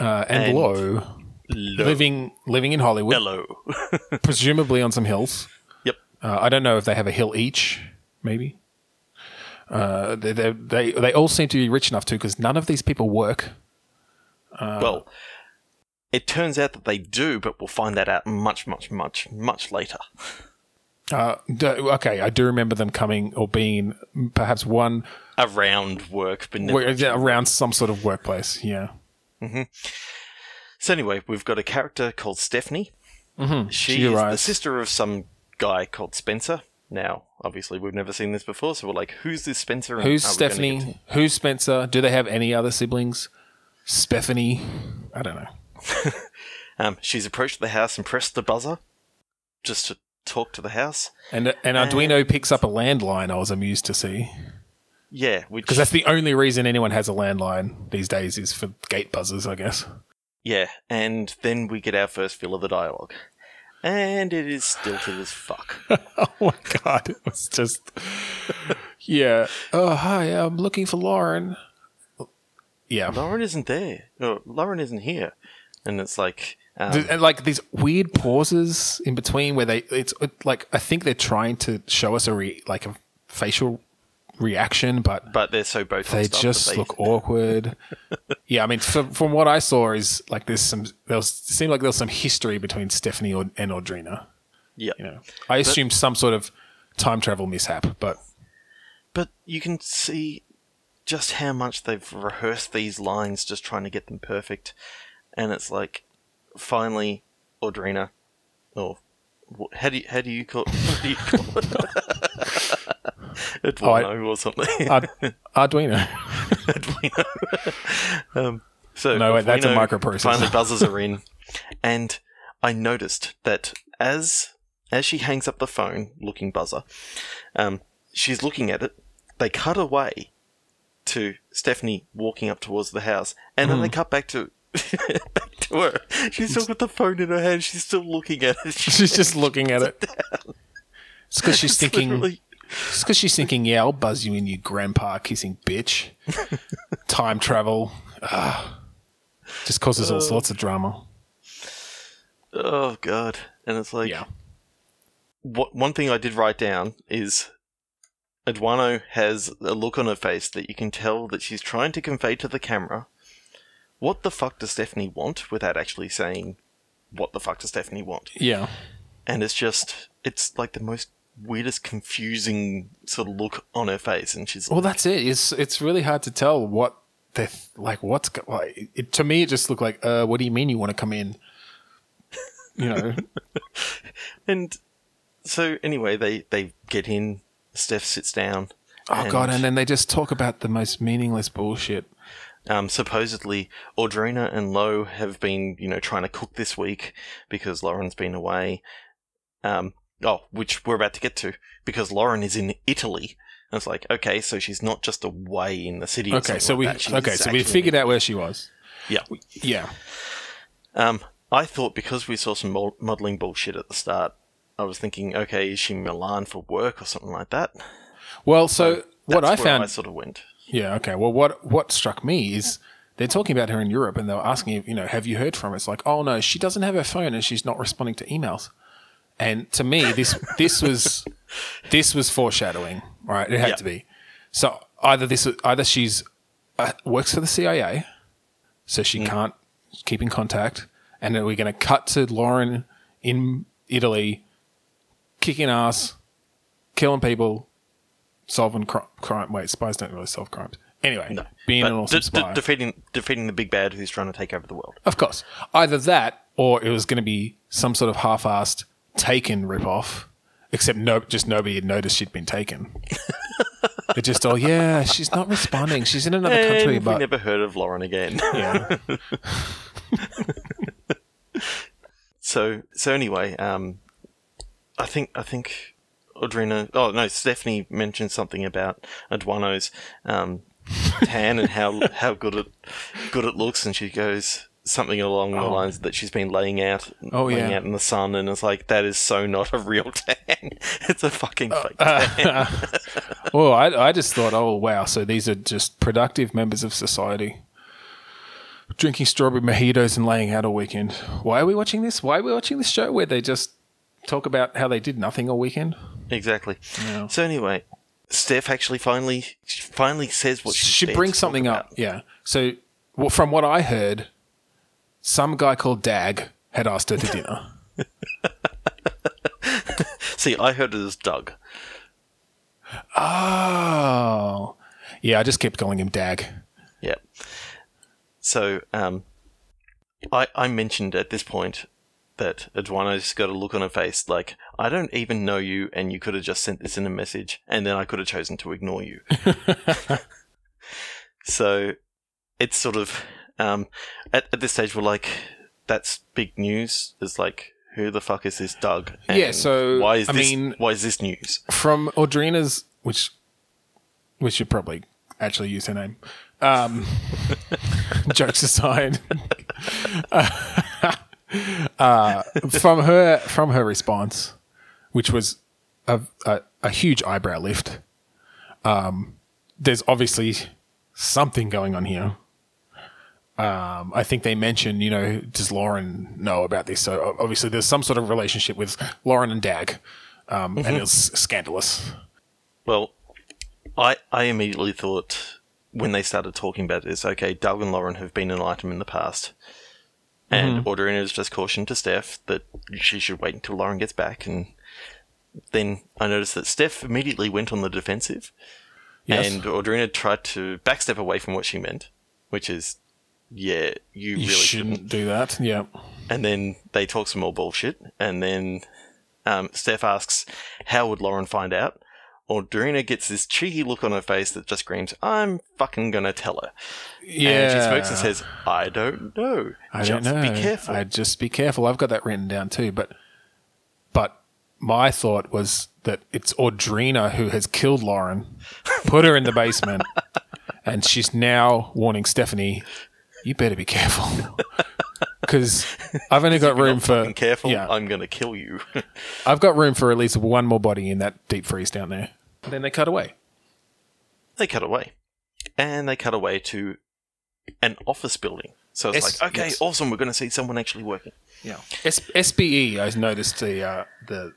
Uh, and, And- Low, living living in Hollywood, Hello. (laughs) presumably on some hills. yep. Uh, I don't know if they have a hill each, maybe. Uh, they, they they they all seem to be rich enough to because none of these people work. Uh, well, it turns out that they do, but we'll find that out much, much, much, much later. Uh, okay, I do remember them coming or being perhaps one Around work, but around some sort of workplace. Yeah, So anyway, we've got a character called Stephanie. mm-hmm. She, She is the sister of some guy called Spencer. Now, obviously, we've never seen this before, so we're like, "Who's this Spencer?" and Who's Stephanie? Who's Spencer? Do they have any other siblings? Stephanie? I don't know. (laughs) Um, she's approached the house and pressed the buzzer just to talk to the house. And and Arduino picks up a landline. I was amused to see Yeah, which because that's the only reason anyone has a landline these days is for gate buzzers, I guess. Yeah, and then we get our first fill of the dialogue. And it is stilted as fuck. (laughs) Oh my god, it was just yeah. Oh hi, I'm looking for Lauren. Yeah, Lauren isn't there. No, Lauren isn't here. And it's like, um, and like these weird pauses in between where they it's like I think they're trying to show us a re, like a facial reaction, but but they're so both they just look (laughs) awkward. yeah, I mean, from, from what I saw is like there's some there was seemed like there was some history between Stephanie or, and Audrina. Yeah. You know, I assumed some sort of time travel mishap, but But you can see just how much they've rehearsed these lines, just trying to get them perfect. And it's like, finally, Audrina, or wh- how do you, how do you call (laughs) what do you call it? Eduardo or something. Ard- Arduino. Arduino. (laughs) um, so No, wait, that's a Arduino microprocessor. Finally, buzzers are in, and I noticed that as as she hangs up the phone, looking buzzer, um, she's looking at it. They cut away to Stephanie walking up towards the house, and then they Hmm. cut back to back to her. She's still got the phone in her hand. She's still looking at it. (laughs) She's just looking at it. It's because she's (laughs) It's thinking. literally- It's because she's thinking, yeah, I'll buzz you in, you grandpa kissing bitch. (laughs) Time travel. Ah. just causes all sorts of drama. Oh god! And it's like, Yeah. what one thing I did write down is Eduano has a look on her face that you can tell that she's trying to convey to the camera. What the fuck does Stephanie want without actually saying what the fuck does Stephanie want? Yeah. And it's just it's like the most weirdest confusing sort of look on her face and she's Well, like, that's it. It's it's really hard to tell what they th- like. What's go- like it, to me? It just looked like, uh, what do you mean you want to come in? You know, (laughs) and so anyway they they get in Steph sits down oh god, and then they just talk about the most meaningless bullshit. Um, supposedly, Audrina and Lo have been, you know, trying to cook this week because Lauren's been away. Um, oh, which we're about to get to because Lauren is in Italy. And it's like, okay, so she's not just away in the city. Okay, so like we okay, so we figured out where she was. Yeah. Yeah, Um, I thought because we saw some modeling bullshit at the start, I was thinking, okay, is she in Milan for work or something like that? Well, so what That's I where found, I sort of went. Yeah, okay. Well, what what struck me is they're talking about her in Europe, and they were asking, if, you know, have you heard from her? It's like, oh no, she doesn't have her phone, and she's not responding to emails. And to me, this (laughs) this was this was foreshadowing, right? It had Yeah. to be. So either this, either she's uh, works for the CIA, so she can't keep in contact, and then we're going to cut to Lauren in Italy, kicking ass, killing people, solving cri- crime. Wait, spies don't really solve crimes. Anyway, being But an awesome de- spy. defeating defeating the big bad who's trying to take over the world. Of course. Either that or it was going to be some sort of half assed taken ripoff, except no, just nobody had noticed she'd been taken. (laughs) it just, oh, yeah, she's not responding. She's in another country, And we but. never heard of Lauren again. (laughs) yeah. (laughs) So so anyway, um, I think I think Audrina. Oh no, Stephanie mentioned something about Eduano's um, tan and how (laughs) how good it good it looks, and she goes something along the Oh. lines that she's been laying out, Oh, laying yeah. out in the sun, and it's like that is so not a real tan. (laughs) it's a fucking fake Uh, (laughs) tan. Well, I, I just thought, oh, wow. So these are just productive members of society. Drinking strawberry mojitos and laying out all weekend. Why are we watching this? Why are we watching this show where they just talk about how they did nothing all weekend? exactly. So anyway, Steph actually finally she finally says what she there brings something about. up. Yeah. So, well, from what I heard, some guy called Dag had asked her to (laughs) dinner. (laughs) See, I heard it as Doug. oh. Yeah, I just kept calling him Dag. Yeah. So, um, I I mentioned at this point that Eduano's got a look on her face like I don't even know you, and you could have just sent this in a message, and then I could have chosen to ignore you. (laughs) so, it's sort of um, at at this stage we're like, that's big news. It's like, who the fuck is this Doug? Yeah, so, why is I this mean- why is this news? From Audrina's, which we should probably actually use her name. Um, (laughs) jokes aside, (laughs) uh, from her from her response, which was a, a, a huge eyebrow lift. Um, there's obviously something going on here. Um, I think they mentioned, you know, does Lauren know about this? So obviously, there's some sort of relationship with Lauren and Dag, um, and it's scandalous. Well, I I immediately thought when they started talking about this, okay, Doug and Lauren have been an item in the past. And Audrina has just cautioned to Steph that she should wait until Lauren gets back. And then I noticed that Steph immediately went on the defensive. Yes. And Audrina tried to backstep away from what she meant, which is, yeah, you, you really shouldn't shouldn't. do that. Yeah. And then they talk some more bullshit. And then um, Steph asks, How would Lauren find out? Audrina gets this cheeky look on her face that just screams, I'm fucking gonna tell her. Yeah. And she smokes and says, I don't know. I just don't know. be careful. I just be careful. I've got that written down too. But but my thought was that it's Audrina who has killed Lauren, (laughs) put her in the basement, and she's now warning Stephanie, "You better be careful." (laughs) Because I've only got room for careful, Yeah, I'm gonna kill you. (laughs) I've got room for at least one more body in that deep freeze down there. Then they cut away. they cut away. And they cut away to an office building. So it's Yes, like, okay, yes. awesome, we're gonna see someone actually working. Yeah. S- SBE, I noticed the uh, the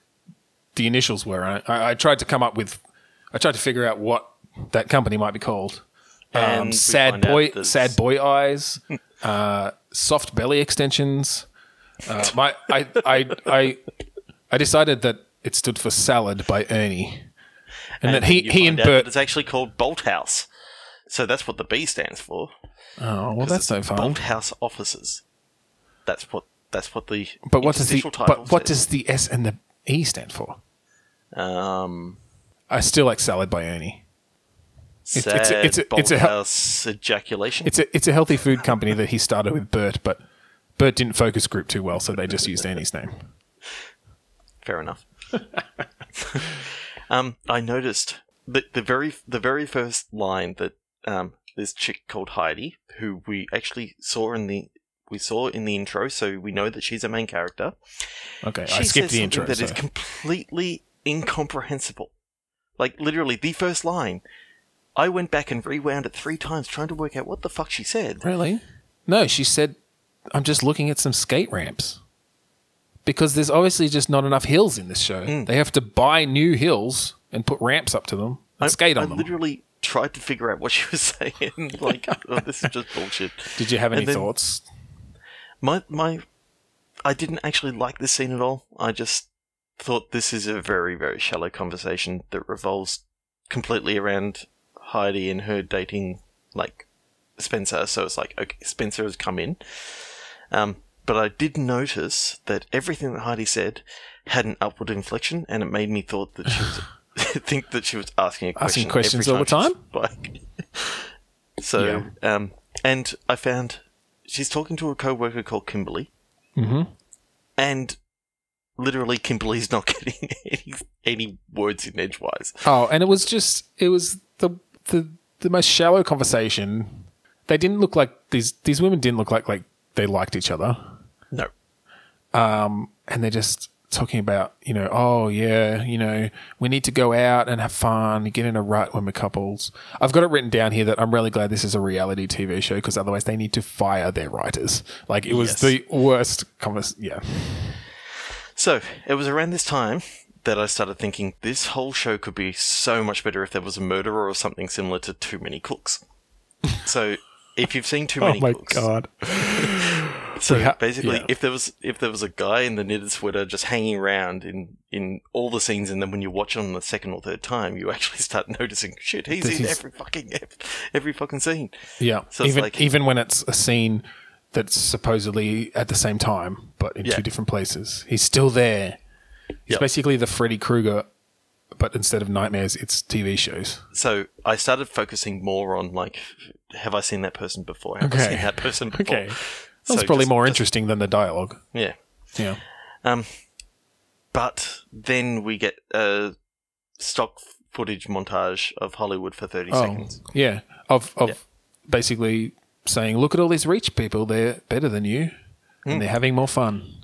the initials were. I, I tried to come up with. I tried to figure out what that company might be called. Um, sad boy, sad boy eyes, (laughs) uh, soft belly extensions. Uh, my, I, I, I, I decided that it stood for salad by Ernie, and, that he, he and Bert. It's actually called Bolthouse. So that's what the B stands for. Oh well, that's so fun. Bolt House Offices. That's what that's what the But what does the title but what says. does the S and the E stand for? um I still like salad by Ernie. sad it's a- it's a- Bolt it's a House ejaculation? It's a it's a healthy food company that he started with Bert, but Bert didn't focus group too well, so they just used Annie's name. Fair enough. (laughs) um, I noticed that the very the very first line that um, this chick called Heidi, who we actually saw in the we saw in the intro, so we know that she's a main character. Okay, She I skipped the intro. That is so- completely incomprehensible. Like literally, the first line. I went back and rewound it three times trying to work out what the fuck she said. Really? No, she said, "I'm just looking at some skate ramps." Because there's obviously just not enough hills in this show. Hmm. They have to buy new hills and put ramps up to them and I, skate on I them. literally tried to figure out what she was (laughs) saying. like, oh, this is just bullshit. Did you have any thoughts? My my, I didn't actually like this scene at all. I just thought this is a very very shallow conversation that revolves completely around Heidi and her dating like Spencer. So it's like okay, Spencer has come in, um, but I did notice that everything that Heidi said had an upward inflection, and it made me thought that she was (sighs) (laughs) think that she was asking a question Asking questions every all the time spoke. (laughs) so, um, and I found she's talking to a co-worker called Kimberly, Mm-hmm. and literally Kimberly's not (laughs) getting any, any words in edgewise. Oh, and it was just it was the the the most shallow conversation. They didn't look like these these women didn't look like like they liked each other. No. Um, and they're just talking about, you know, oh yeah, you know, we need to go out and have fun, get in a rut when we're couples. I've got it written down here that I'm really glad this is a reality TV show because otherwise they need to fire their writers. Like it was Yes. the worst convers. Yeah, So it was around this time that I started thinking this whole show could be so much better if there was a murderer or something similar to Too Many Cooks. so if you've seen Too Many Cooks. (laughs) Oh Many Cooks, so basically, yeah. if there was if there was a guy in the knitted sweater just hanging around in in all the scenes, and then when you watch it on the second or third time, you actually (laughs) start noticing shit. He's This in is- every fucking (laughs) every fucking scene. yeah. So even like- even when it's a scene that's supposedly at the same time but in Yeah. two different places, he's still there. It's Yep. basically the Freddy Krueger, but instead of nightmares, it's TV shows. So I started focusing more on like, have I seen that person before? Have I seen that person (laughs) before? Okay, So that's probably just- more just- interesting than the dialogue. Yeah. Yeah. Um, but then we get a stock footage montage of Hollywood for thirty seconds. Oh, yeah. Of of Yeah. basically saying, look at all these rich people. They're better than you, Hmm. and they're having more fun.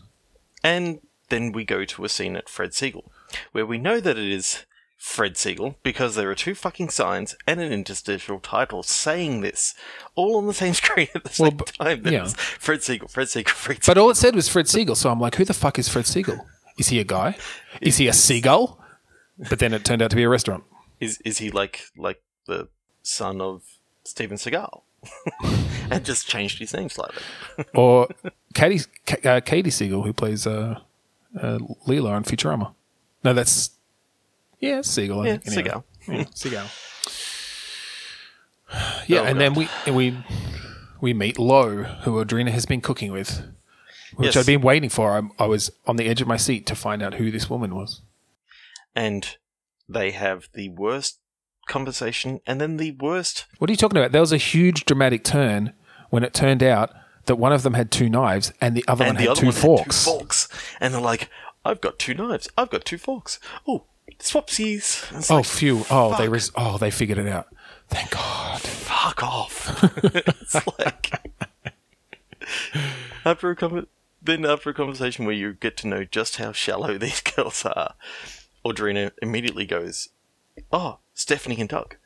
And then we go to a scene at Fred Segal, where we know that it is Fred Segal because there are two fucking signs and an interstitial title saying this all on the same (laughs) screen at the Well, same time. Yeah. Fred Segal, Fred Segal, Fred But all it said was Fred Segal. So I'm like, who the fuck is Fred Segal? Is he a guy? Is he a seagull? But then it turned out to be a restaurant. Is is he like like the son of Steven Seagal? (laughs) and just changed his name slightly. (laughs) Or Katie, Ka- uh, Katie Siegel, who plays uh, uh, Leela on Futurama. No, that's. Yeah, Siegel. Yeah, anyway. Seagal. Yeah, Seagal. (sighs) Yeah, Oh, and then we and we we meet Lo, who Audrina has been cooking with, which Yes. I'd been waiting for. I, I was on the edge of my seat to find out who this woman was. And they have the worst conversation and then the worst. What are you talking about? There was a huge dramatic turn when it turned out that one of them had two knives and the other and one the had other two one forks. had two forks. And they're like, I've got two knives. I've got two forks. Oh, swapsies. Oh, like, phew! Oh, they fuck. res- oh they figured it out. Thank God. fuck off. (laughs) it's like after a con- then after a conversation where you get to know just how shallow (laughs) these girls are, Audrina immediately goes, "Oh, Stephanie and Doug,"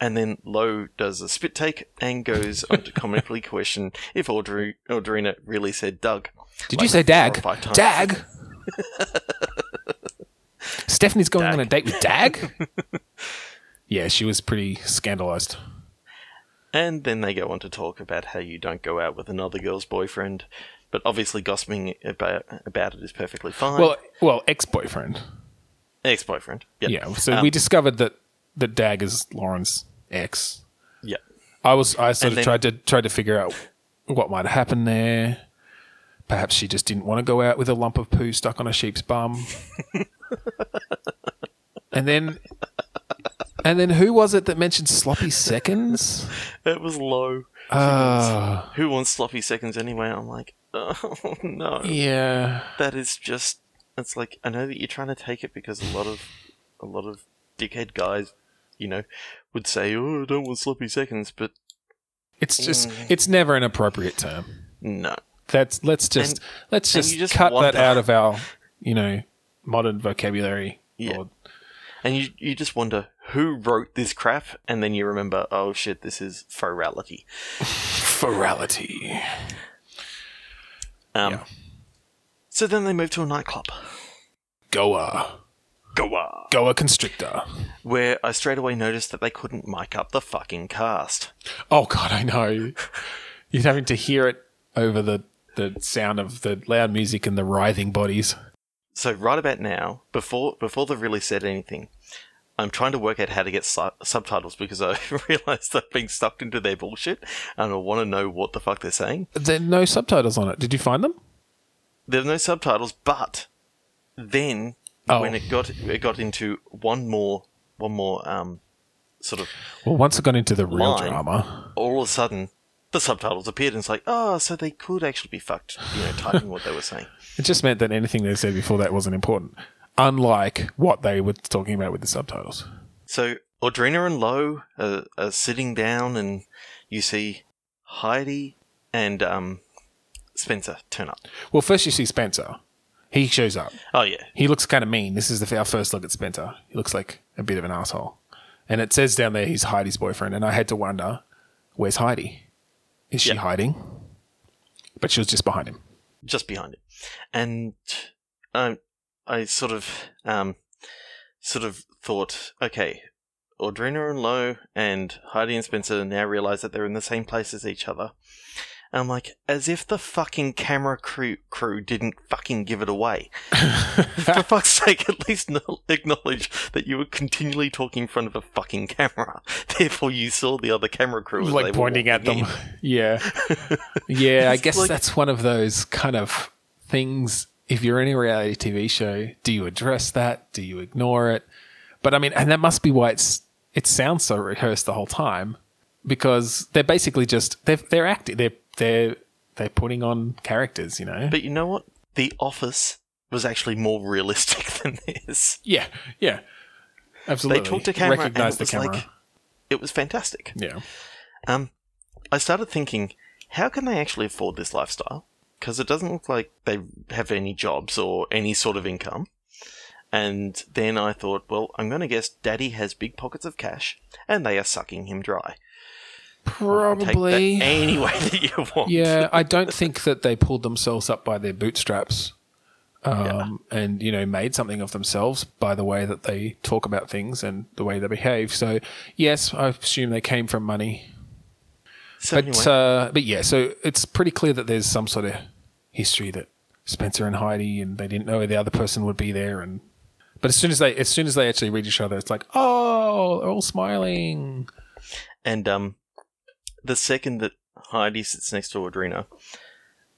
and then Lo does a spit take and goes on to comically (laughs) question if Audrey Audrina really said Doug. Did Like you say four Dag? Dag. Stephanie's going on a date with Dag. (laughs) yeah, she was pretty scandalized. And then they go on to talk about how you don't go out with another girl's boyfriend, but obviously gossiping about about it is perfectly fine. Well, well, ex-boyfriend. ex-boyfriend. Yep. Yeah. So Um, we discovered that that Dag is Lauren's ex. Yeah. I was I sort And of then- tried to tried to figure out what might have happened there. Perhaps she just didn't want to go out with a lump of poo stuck on a sheep's bum. (laughs) and then and then who was it that mentioned sloppy seconds? (laughs) It was Lo. Uh, Who wants sloppy seconds anyway? I'm like, (laughs) oh no. yeah. That is just. It's like I know that you're trying to take it because a lot of a lot of dickhead guys, you know, would say, "Oh, I don't want sloppy seconds," but It's just Mm. it's never an appropriate term. no. That's let's just And- let's just, just cut that out of our, you know, modern vocabulary. Yeah. And you you just wonder who wrote this crap, and then you remember, oh shit, this is forality. (laughs) Ferality. Um, Yeah. So then they move to a nightclub, Goa. Goa, Goa Constrictor. where I straight away noticed that they couldn't mic up the fucking cast. Oh god, I know. (laughs) You're having to hear it over the the sound of the loud music and the writhing bodies. So right about now, before before they've really said anything, I'm trying to work out how to get su- subtitles because I (laughs) realised I've been sucked into their bullshit and I want to know what the fuck they're saying. There are no subtitles on it. Did you find them? There are no subtitles, but then Oh. when it got it got into one more one more um sort of Well, once it got into the real Line. drama, all of a sudden the subtitles appeared and it's like oh so they could actually be fucked you know typing what they were saying. (laughs) it just meant that anything they said before that wasn't important. Unlike what they were talking about with the subtitles. So Audrina and Lo are, are sitting down, and you see Heidi and um, Spencer turn up. Well, first you see Spencer. He shows up. Oh yeah, He looks kind of mean. This is the, our first look at Spencer. He looks like a bit of an asshole. And it says down there he's Heidi's boyfriend. And I had to wonder, where's Heidi? Is she Yeah. hiding? But she was just behind him. just behind it, and um, I sort of um, sort of thought, okay, Audrina and Lo and Heidi and Spencer now realize that they're in the same place as each other. And I'm like, as if the fucking camera crew crew didn't fucking give it away. (laughs) For fuck's sake, at least no- (laughs) acknowledge that you were continually talking in front of a fucking camera. (laughs) Therefore, you saw the other camera crew as they like pointing at them. walking Yeah. Yeah, I guess like- that's one of those kind of things. If you're in a reality TV show, do you address that? Do you ignore it? But I mean, and that must be why it's it sounds so rehearsed the whole time because they're basically just they're they're acting they're they're they're putting on characters, you know. But you know what? The Office was actually more realistic (laughs) than this. yeah, yeah, absolutely. They talked to camera Recognize and the it was camera. like it was fantastic. yeah, Um, I started thinking, how can they actually afford this lifestyle? Because it doesn't look like they have any jobs or any sort of income. And then I thought, well, I'm going to guess Daddy has big pockets of cash, and they are sucking him dry. Probably. any way that you want. yeah, I don't think that they pulled themselves up by their bootstraps um, and, you know, made something of themselves by the way that they talk about things and the way they behave. So, yes, I assume they came from money. So But, anyway, uh, but yeah, so it's pretty clear that there's some sort of history that Spencer and Heidi and they didn't know the other person would be there. And but as soon as they as soon as they actually read each other, it's like, oh, they're all smiling. and um, the second that Heidi sits next to Audrina,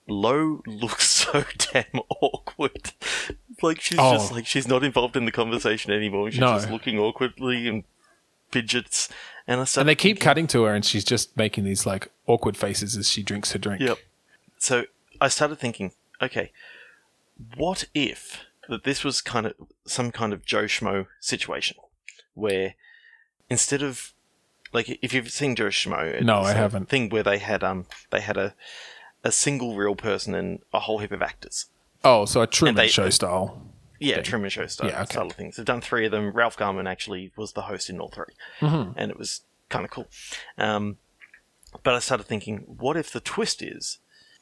Lo looks (laughs) so damn awkward. Like she's Oh. just like she's not involved in the conversation anymore. She's No. just looking awkwardly and fidgets. And I started And they keep thinking- cutting to her, and she's just making these like awkward faces as she drinks her drink. Yep. So I started thinking, okay, what if that this was kind of some kind of Joe Schmo situation where instead of like if you've seen Joe Schmo, No, I a haven't. Thing where they had um they had a a single real person and a whole heap of actors. Oh, so a Truman they- Show style. Yeah, thing. Truman Show style, Yeah, okay. style of things. They've done three of them. Ralph Garman actually was the host in all 3 Mm-hmm. and it was kind of cool. Um, but I started thinking, what if the twist is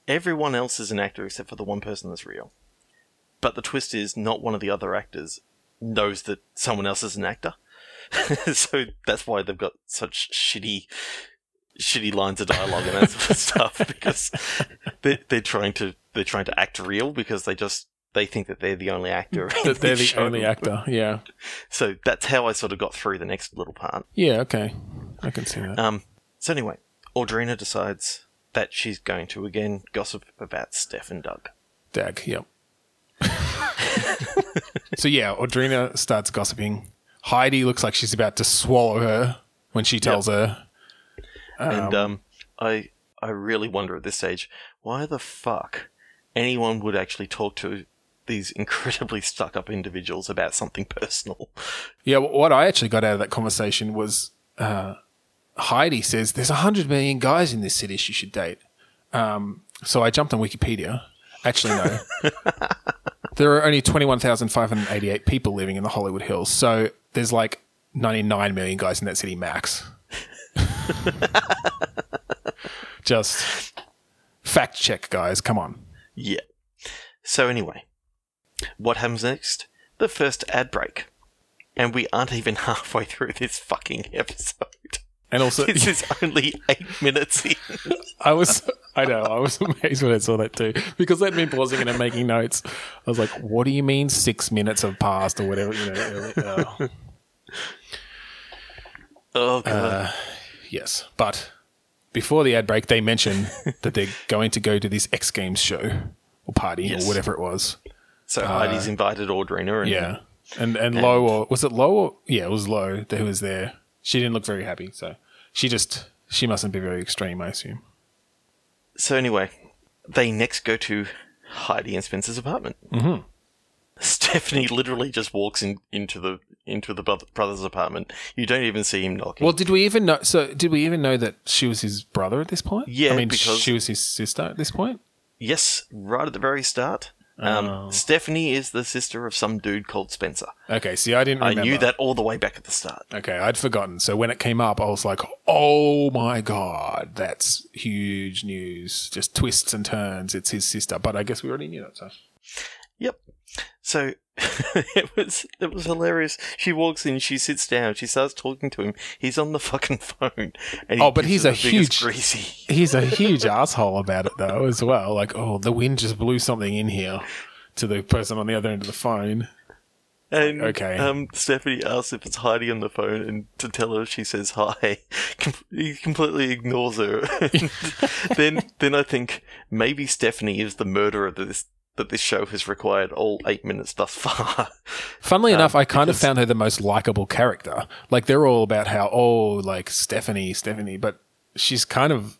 everyone else is an actor except for the one person that's real, but the twist is not one of the other actors knows that someone else is an actor, (laughs) so that's why they've got such shitty. Shitty lines of dialogue and that sort of stuff (laughs) because they're, they're trying to they're trying to act real because they just they think that they're the only actor. That they're the show. only actor. Yeah. So that's how I sort of got through the next little part. Yeah. Okay. I can see that. Um, so anyway, Audrina decides that she's going to again gossip about Steph and Doug. Dag. Yep. (laughs) so yeah, Audrina starts gossiping. Heidi looks like she's about to swallow her when she tells her. and um, I I really wonder at this stage why the fuck anyone would actually talk to these (laughs) incredibly stuck up individuals about something personal. Yeah, what I actually got out of that conversation was uh, Heidi says there's 100 million guys in this city she should date. Um, so I jumped on Wikipedia. Actually, no. (laughs) there are only 21,588 people living in the Hollywood Hills. So there's like 99 million guys in that city max. (laughs) Just fact check, guys. Come on. Yeah. So anyway, what happens next? The first ad break. And we aren't even (laughs) halfway through this fucking episode. And also, This is only eight minutes in. I was, I know, I was (laughs) amazed when I saw that too. Because I'd been pausing and making notes. I was like, what do you mean six minutes have passed or whatever? You know, uh, Oh god. yes. But before the ad break, they mention (laughs) that they're going to go to this X Games show or party Yes. or whatever it was. so Heidi's invited Audrina and uh, Yeah. And, and Lo, or was it Lo? Or, yeah, it was Lo who was there. She didn't look very happy. So she just, she mustn't be very extreme, I assume. So anyway, they next go to Heidi and Spencer's apartment. Mm-hmm. (laughs) Stephanie literally just walks in into the into the brother's apartment. You don't even see him knocking. Well, did we even know? So, did we even know that she was his brother at this point? Yeah, I mean, because- she was his sister at this point. yes, right at the very start. Um, Oh. Stephanie is the sister of some dude called Spencer. Okay, see, I didn't. I knew that all the way back at the start. Okay, I'd forgotten. So when it came up, I was like, "Oh my god, that's huge news! Just twists and turns. It's his sister." But I guess we already knew that. So Yep. So (laughs) it was it was hilarious. She walks in, she sits down, she starts talking to him. He's on the fucking phone. Oh, but he's a huge- greasy. (laughs) he's a huge asshole about it, though, as well. Like, oh, the wind just blew something in here to the person on the other end of the phone. And Okay. um, Stephanie asks if it's Heidi on the phone, and to tell her she says hi. (laughs) Com- he completely ignores her. then, then I think maybe Stephanie is the murderer this that this show has required all eight minutes thus far. (laughs) Funnily enough, I kind of found her the most likable character. Like they're all about how oh, like Stephanie, Stephanie, but she's kind of,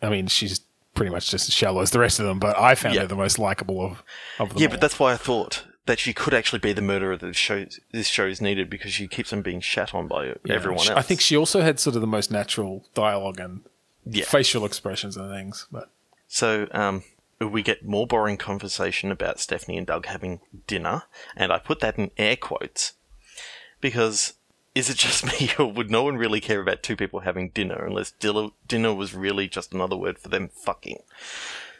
I mean, she's pretty much just as shallow as the rest of them. But I found Yeah. her the most likable of of them. yeah, all. but that's why I thought that she could actually be the murderer that this show this show is needed because she keeps on being shat on by Yeah. everyone else. I think she also had sort of the most natural dialogue and Yeah. facial expressions and things. But So, um, we get more boring conversation about Stephanie and Doug having dinner, and I put that in air quotes because is it just (laughs) me, or would no one really care about two people having dinner unless dinner, dinner was really just another word for them fucking?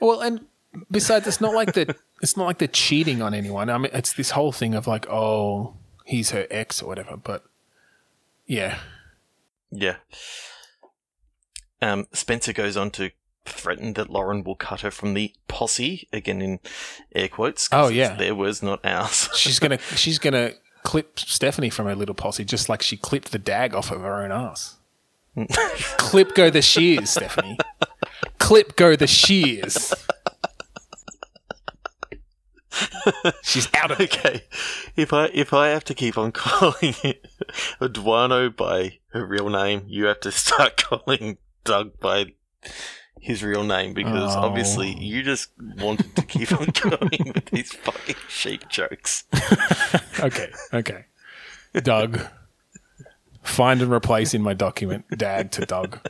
well, and besides, it's not like that. (laughs) It's not like they're cheating on anyone. I mean, it's this whole thing of like, oh, he's her ex or whatever. But yeah, Yeah. Um, Spencer goes on to threaten that Lauren will cut her from the posse again in air quotes. Oh, yeah. their words, not ours. (laughs) she's gonna she's gonna clip Stephanie from her little posse just like she clipped the dag off of her own ass. (laughs) clip go the shears, Stephanie. clip go the shears. She's out of it. Okay, if I if I have to keep on (laughs) calling it Eduardo by her real name, you have to start calling Doug by his real name because Oh. obviously you just wanted to keep on (laughs) going with these fucking sheep jokes. (laughs) Okay, okay. Doug. Find and replace in my document Dad to Doug.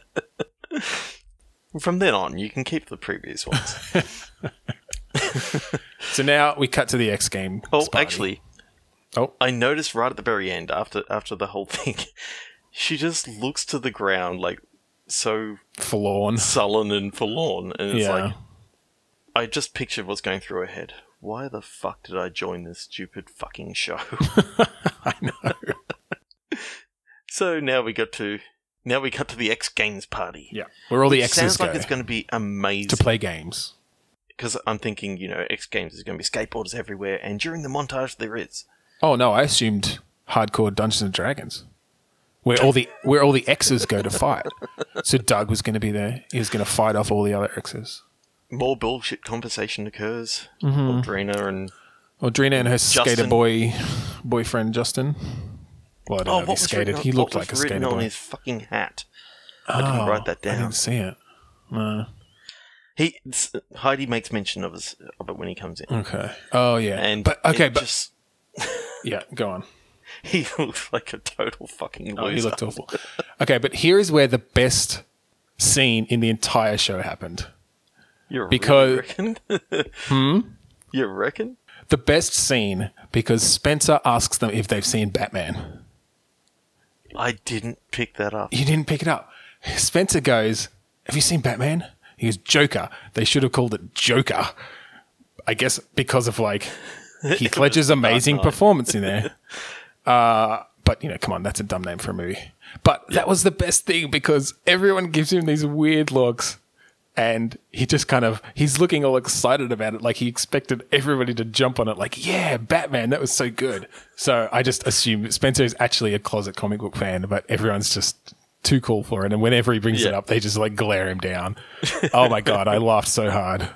From then on, you can keep the previous ones. (laughs) So now we cut to the X game. Oh, actually, Oh. I noticed right at the very end, after after the whole thing, she just looks to the ground like so forlorn. sullen and forlorn, and it's Yeah. like I just pictured what's going through her head. Why the fuck did I join this stupid fucking show? (laughs) I know. (laughs) so now we got to now we got to the X Games party. Yeah. Where all the X's sounds go like it's going to be amazing. to play games. because I'm thinking, you know, X Games is going to be skateboarders everywhere, and during the montage there is. Oh no, I assumed hardcore Dungeons and Dragons. Where all the where all the X's go to fight. So Doug was gonna be there. He was gonna fight off all the other X's. More bullshit conversation occurs. Mm-hmm. Audrina and Well, Drina and her skater boy boyfriend Justin. Well, I don't oh, know if what he skated. written on- He looked like a skater on boy. his fucking hat. I didn't Oh, write that down. I didn't see it. No. He Heidi makes mention of us of it when he comes in, Okay. Oh yeah. and but okay, but just (laughs) yeah, go on. He (laughs) looks like a total fucking loser. Oh, he looked awful. Okay, but here is where the best scene in the entire show happened. You because- really reckon? (laughs) hmm. You reckon? The best scene because Spencer asks them if they've seen Batman. I didn't pick that up. You didn't pick it up. Spencer goes, Have you seen Batman? He goes, Joker. They should have called it Joker. I guess because of like Heath (laughs) Ledger's amazing performance in there. Uh, but, you know, come on, that's a dumb name for a movie. But that was the best thing because everyone gives him these weird looks. And he just kind of, he's looking all excited about it. Like he expected everybody to jump on it. Like, yeah, Batman, that was so good. So I just assume Spencer is actually a closet comic book fan, but everyone's just too cool for it. And whenever he brings it up, they just like glare him down. oh my God, I laughed so hard.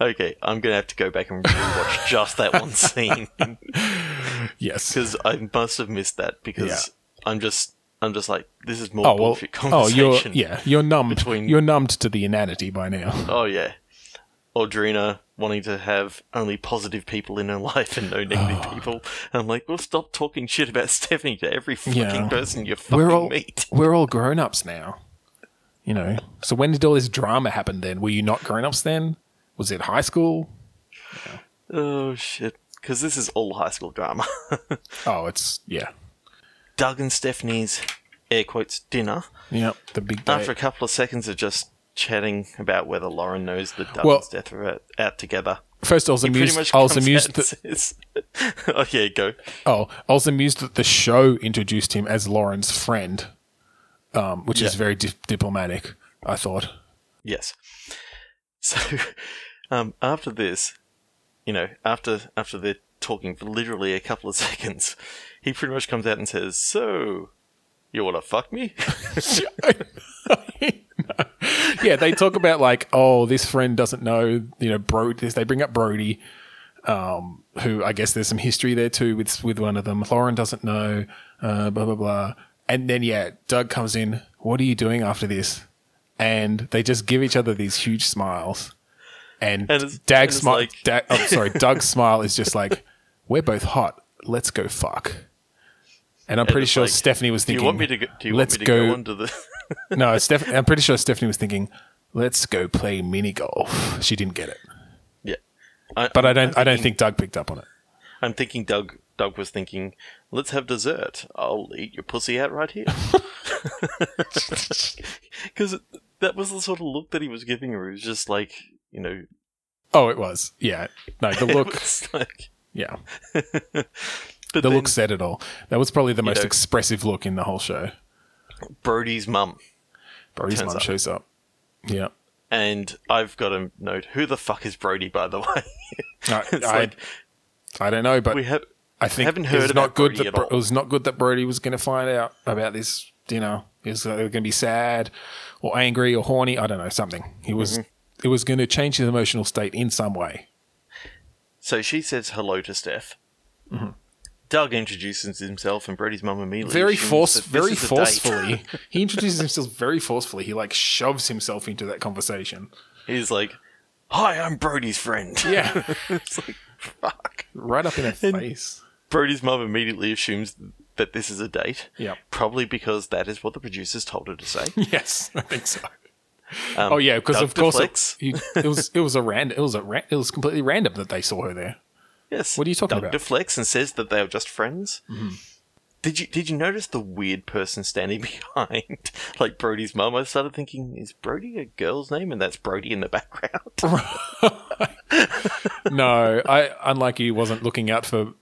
Okay, I'm gonna have to go back and rewatch (laughs) just that one scene Yes. because I must have missed that because I'm just I'm just like this is more Oh, well, bullshit oh, you're, yeah, you're numbed. between- You're numbed to the inanity by now. Oh yeah. Audrina wanting to have only positive people in her life and no (sighs) negative Oh. people. And I'm like, well, stop talking shit about Stephanie to every fucking Yeah. person you fucking we're all meet. we're all grown ups now. You know. So when did all this drama happen then? Were you not grown ups then? Was it high school? Oh shit. Because this is all high school drama. (laughs) Oh, it's yeah. Doug and Stephanie's air quotes dinner. Yep. The big day. After a couple of seconds of just chatting about whether Lauren knows that Doug Well- and Steph are out, together, First, I was he amused. I was amused that says, (laughs) "Oh yeah, go." oh, I was amused that the show introduced him as Lauren's friend, um, which is very di- diplomatic. I thought. Yes. So, (laughs) um, after this, you know, after after they're talking for literally a couple of (laughs) seconds, he pretty much comes out and says, "So, you want to fuck me?" (laughs) yeah, they talk about like, oh, this friend doesn't know, you know, Brody. They bring up Brody, um, who I guess there's some history there too with with one of them. Lauren doesn't know, uh, blah blah blah. And then yeah, Doug comes in. What are you doing after this? And they just give each other these huge smiles. And, And Dag smile. like- Dag, oh, sorry, (laughs) Doug's smile is just like, we're both hot. Let's go fuck. And I'm pretty sure like, Stephanie was thinking, Do thinking, you want me to go? Do you let's want me to go go, onto the? (laughs) no, Steph- I'm pretty sure Stephanie was thinking, "Let's go play mini golf." She didn't get it, yeah, but I don't. I'm I don't think Doug picked up on it. I'm thinking Doug. Doug was thinking, "Let's have dessert. I'll eat your pussy out right here." (laughs) (laughs) Because that was the sort of look that he was giving her. It was just like, you know, Oh, it was. Yeah. No, the (laughs) look. like, yeah, (laughs) the then look said it all. That was probably the most know- expressive look in the whole show. Brody's mum, Brody's mum up. shows up. Yeah. and I've got a note. Who the fuck is Brody, by the way? I, It's I, like I don't know, but we have. I think haven't it heard was about not good Brody that at Bro- it was not good that Brody was going to find out about this. You know, he was going to be sad or angry or horny. I don't know something. He was. Mm-hmm. It was going to change his emotional state in some way. So she says hello to Steph. Doug introduces himself, and Brody's mum immediately very force, very is a date. forcefully. he introduces himself very forcefully. He like shoves himself into that conversation. He's like, "Hi, I'm Brody's friend." Yeah, (laughs) it's like, fuck. right up in her face. Brody's mum immediately assumes that this is a date. Yeah. Probably because that is what the producers told her to say. (laughs) Yes, I think so. Um, Oh yeah, because of course it, it was it was a random it was a ra- it was completely random that they saw her there. Yes. What are you talking Doug about? deflects and says that they are just friends. Mm-hmm. Did you did you notice the weird person standing (laughs) behind, like Brody's mum? I started thinking, is Brody a girl's name, and that's Brody in the background? (laughs) No, I unlike you wasn't looking out for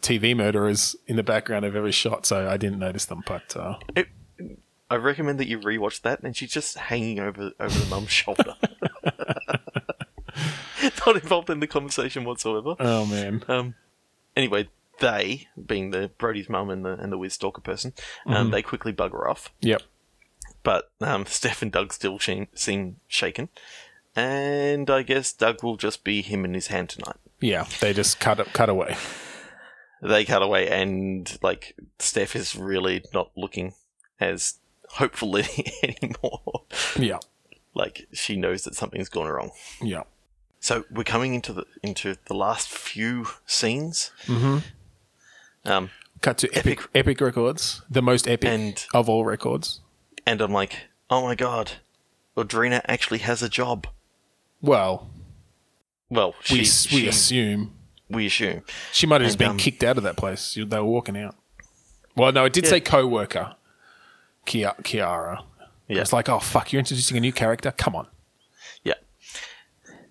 TV murderers in the background of every shot, so I didn't notice them. But uh, It- I recommend that you rewatch that, and she's just hanging over over the mum's shoulder, (laughs) not involved in the conversation whatsoever. oh man, Um, anyway, they, being the Brody's mum and the and the weird stalker person, Mm-hmm. um, they quickly bugger off. yep, But um, (laughs) Steph and Doug still seem, seem shaken, and I guess Doug will just be him in his hand tonight. yeah, they just cut cut away. They cut away, and like Steph is really not looking as hopeful (laughs) anymore. Yeah, like she knows that something's gone wrong. yeah, So we're coming into the into the last few scenes. Mhm. Um, cut to epic epic records, the most epic And- of all records. and I'm like, oh my god, Audrina actually has a job. Well, Well, we she, we she- assume we assume. she might have just And, been um, kicked out of that place. They were walking out. Well, no, it did Yeah. say co-worker, Kia- Kiara. Yeah. It's like, oh fuck, you're introducing a new character. Come on. Yeah.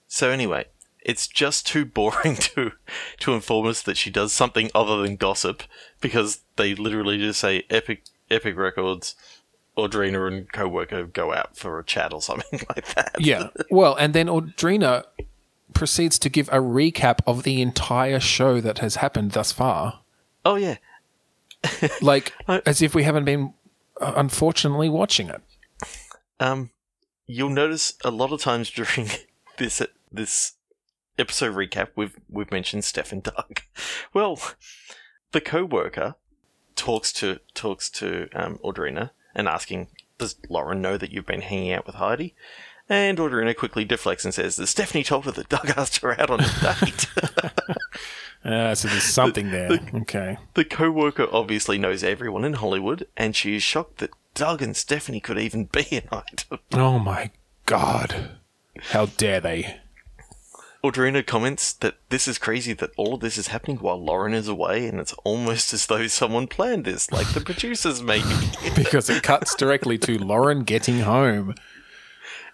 So anyway, it's just too boring (laughs) to to inform us that she does something other than gossip because they literally just say Epic Epic Records, Audrina and co-worker go out for a chat or something (laughs) like that. Yeah. Well, and then Audrina proceeds to give a recap of the entire show that has happened thus far, Oh yeah. (laughs) like I- as if we haven't been, uh, unfortunately, watching it. Um, you'll notice a lot of times (laughs) during this this episode recap, we've we've mentioned Steph and Doug. (laughs) Well, the co-worker talks to talks to um, Audrina and asking, "Does Lauren know that you've been hanging out with Heidi?" And Audrina quickly deflects and says that Stephanie told her that Doug asked her out on a date. Uh, (laughs) so there's something there. Okay. the co-worker obviously knows everyone in Hollywood, and she is shocked that Doug and Stephanie could even be an item. Oh my god. How dare they? Audrina comments that this is crazy that all of this is happening while Lauren is away, and it's almost as though someone planned this, like the producers maybe. (laughs) Because it cuts directly to Lauren getting home.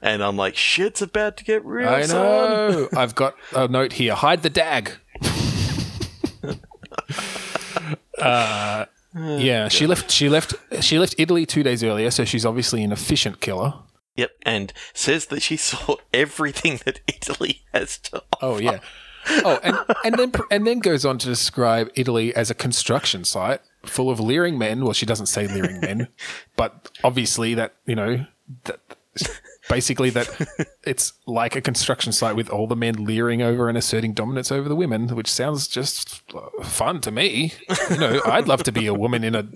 And I'm like, shit's about to get real. I son." know. I've got a note here. Hide the dag. (laughs) uh, yeah, she left. She left. She left Italy two days earlier, so she's obviously an efficient killer. Yep, and says that she saw everything that Italy has to offer. Oh yeah. Oh, and, and then and then goes on to describe Italy as a construction site full of leering men. Well, she doesn't say leering men, (laughs) but obviously that you know that basically that it's like a construction site with all the men leering over and asserting dominance over the women, which sounds just fun to me. You know, I'd love to be a woman in a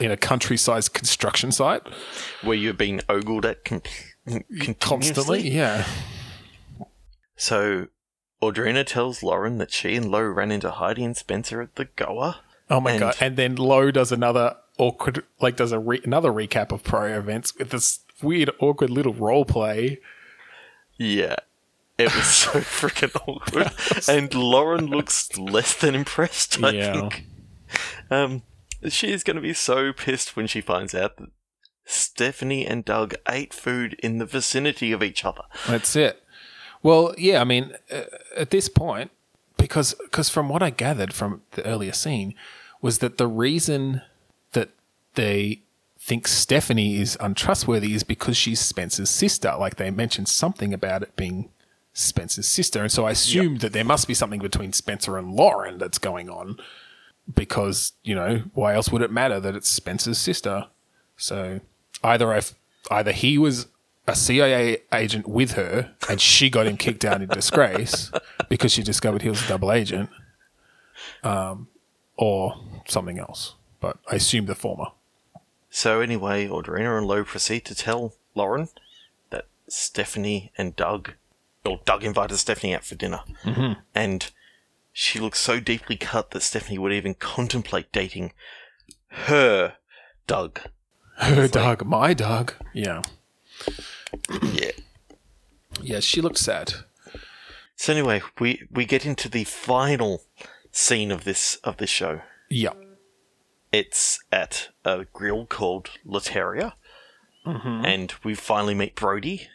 in a country-sized construction site where you're being ogled at con- constantly. Yeah. So Audrina tells Lauren that she and Lo ran into Heidi and Spencer at the Goa. Oh my And- god! And then Lo does another awkward, like does a re- another recap of prior events with this weird, awkward little role play. Yeah. It was so (laughs) freaking awkward. And Lauren looks less than impressed, I Yeah. think. Um, she is going to be so pissed when she finds out that Stephanie and Doug ate food in the vicinity of each other. That's it. Well, yeah, I mean, uh, at this point, because because from what I gathered from the earlier scene, was that the reason that they think Stephanie is untrustworthy is because she's Spencer's sister. Like they mentioned something about it being Spencer's sister, and so I assumed that there must be something between Spencer and Lauren that's going on. Because you know, why else would it matter that it's Spencer's sister? So either I, either he was a CIA agent with her and she got him kicked out in disgrace, because she discovered he was a double agent, um, or something else. But I assume the former. So anyway, Audrina and Lo proceed to tell Lauren that Stephanie and Doug, or Doug invited Stephanie out for dinner, mm-hmm. and she looks so deeply cut that Stephanie would even contemplate dating her Doug. Her Doug, my Doug. Yeah. Yeah. Yeah, she looked sad. So anyway, we we get into the final scene of this of this show. Yeah. It's at a grill called Lateria, Mm-hmm. and we finally meet Brody.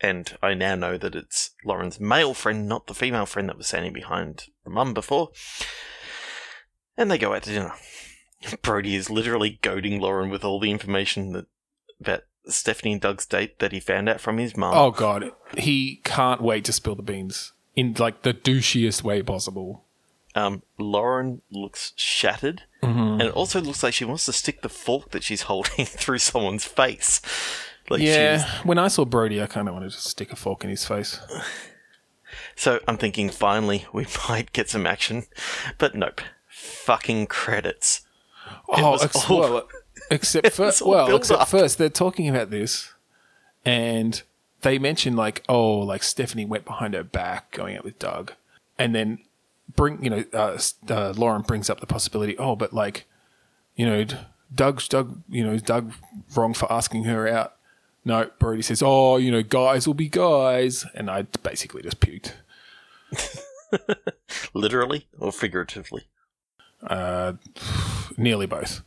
And I now know that it's Lauren's male friend, not the female friend that was standing behind the mum before. And they go out to dinner. (laughs) Brody is literally goading Lauren with all the information that about Stephanie and Doug's date that he found out from his mum. Oh god, he can't wait to spill the beans in like the douchiest way possible. Um, Lauren looks shattered, and it also looks like she wants to stick the fork that she's holding (laughs) through someone's face. Like Yeah, she's- when I saw Brody, I kind of wanted to stick a fork in his face. (sighs) So I'm thinking finally we (laughs) might get some action, but nope. Fucking credits. Oh, ex- all- well, (laughs) except for well, except up. first they're talking about this, and they mention like, oh, like Stephanie went behind her back going out with Doug, and then bring you know, uh, uh, Lauren brings up the possibility, oh, but like, you know, D- Doug's Doug, you know, is Doug wrong for asking her out. No, Brody says, oh, you know, guys will be guys, and I basically just puked. (laughs) Literally or figuratively. Uh, nearly both.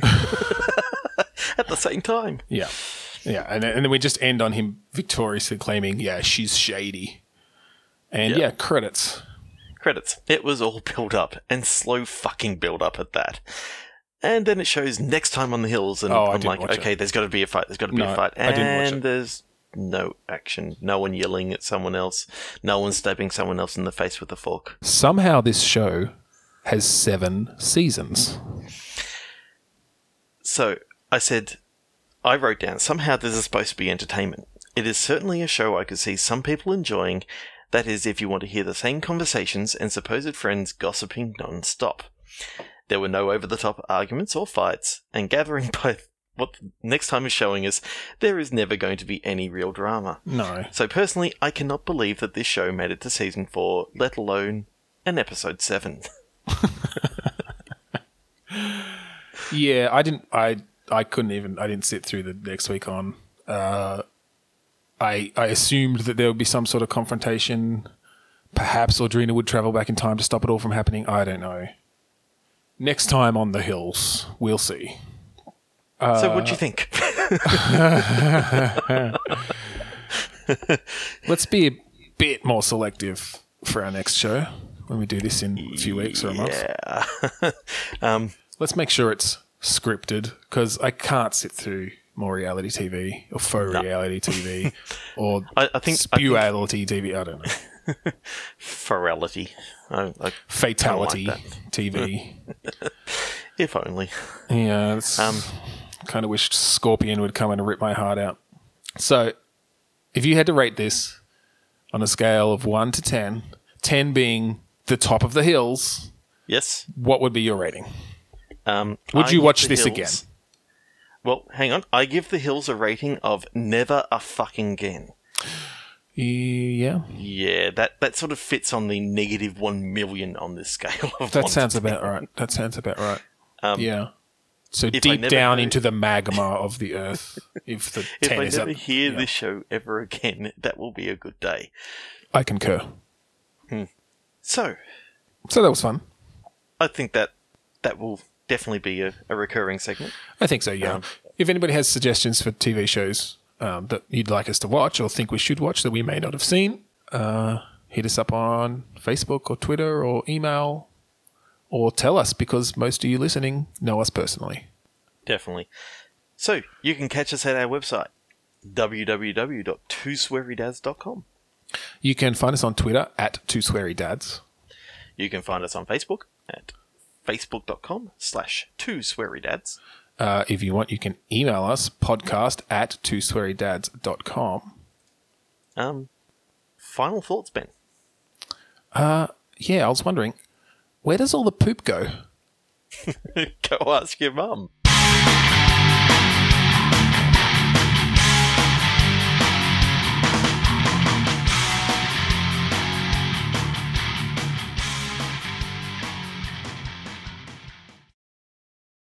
(laughs) At the same time. Yeah. Yeah. And then, and then we just end on him victoriously claiming, yeah, she's shady. And Yeah. yeah, credits. Credits. It was all (laughs) build up and slow fucking build up at that. And then it shows next time on the hills, and Oh, I'm like, watch it. okay, there's got to be a fight. There's got to be No, a fight, I and didn't watch it. there's no action. No one yelling at someone else. No one stabbing someone else in the face with a fork. Somehow this show has seven seasons. So I said, I wrote down, somehow this is supposed to be entertainment. It is certainly a show I could see some people enjoying. That is, if you want to hear the same conversations and supposed friends gossiping non stop. There were no over the top arguments or fights, and gathering (laughs) by what the next time is showing us, there is never going to be any real drama. No. So personally, I cannot believe that this show made it to season 4, let alone an episode 7. (laughs) Yeah, I didn't I I couldn't even I didn't sit through the next week on. Uh I I assumed that there would be some sort of confrontation. Perhaps Audrina would travel back in time to stop it all from happening. I don't know. Next time on the hills, we'll see. so what do you think? (laughs) Let's be a bit more selective for our next show when we do this in a few weeks or a month. yeah. (laughs) um, Let's make sure it's scripted because I can't sit through more reality TV or faux reality TV (laughs) or I, I think I think spewality TV. I don't know. (laughs) ferality. I, I, Fatality that. TV. (laughs) if only. yeah, it's, Um, kind of wished Scorpion would come and rip my heart out. So, if you had to rate this on a scale of 1 to 10, 10 being the top of the hills, Yes. what would be your rating? Um, Would I you watch this Hills- again? Well, hang on. I give the hills a rating of never a fucking again. Yeah, Yeah, that, that sort of fits on the negative one million on this scale. Of that sounds about right. That sounds about right. Um, yeah. So deep down heard- into the magma of the earth, if the (laughs) If I never up, hear yeah. this show ever again, that will be a good day. I concur. So, So that was fun. I think that that will definitely be a, a recurring segment. I think so, yeah. Um, if anybody has suggestions for TV shows um, that you'd like us to watch or think we should watch that we may not have seen, uh, hit us up on Facebook or Twitter or email or tell us because most of you listening know us personally. Definitely. So, you can catch us at our website, www.twoswearydads.com. You can find us on Twitter at Two Sweary Dads. You can find us on Facebook at facebook.com slash twoswearydads. Uh, if you want, you can email us podcast at two twoswearydads.com. Um, final thoughts, Ben. Uh, yeah, I was wondering, where does all the poop go? (laughs) Go ask your mum.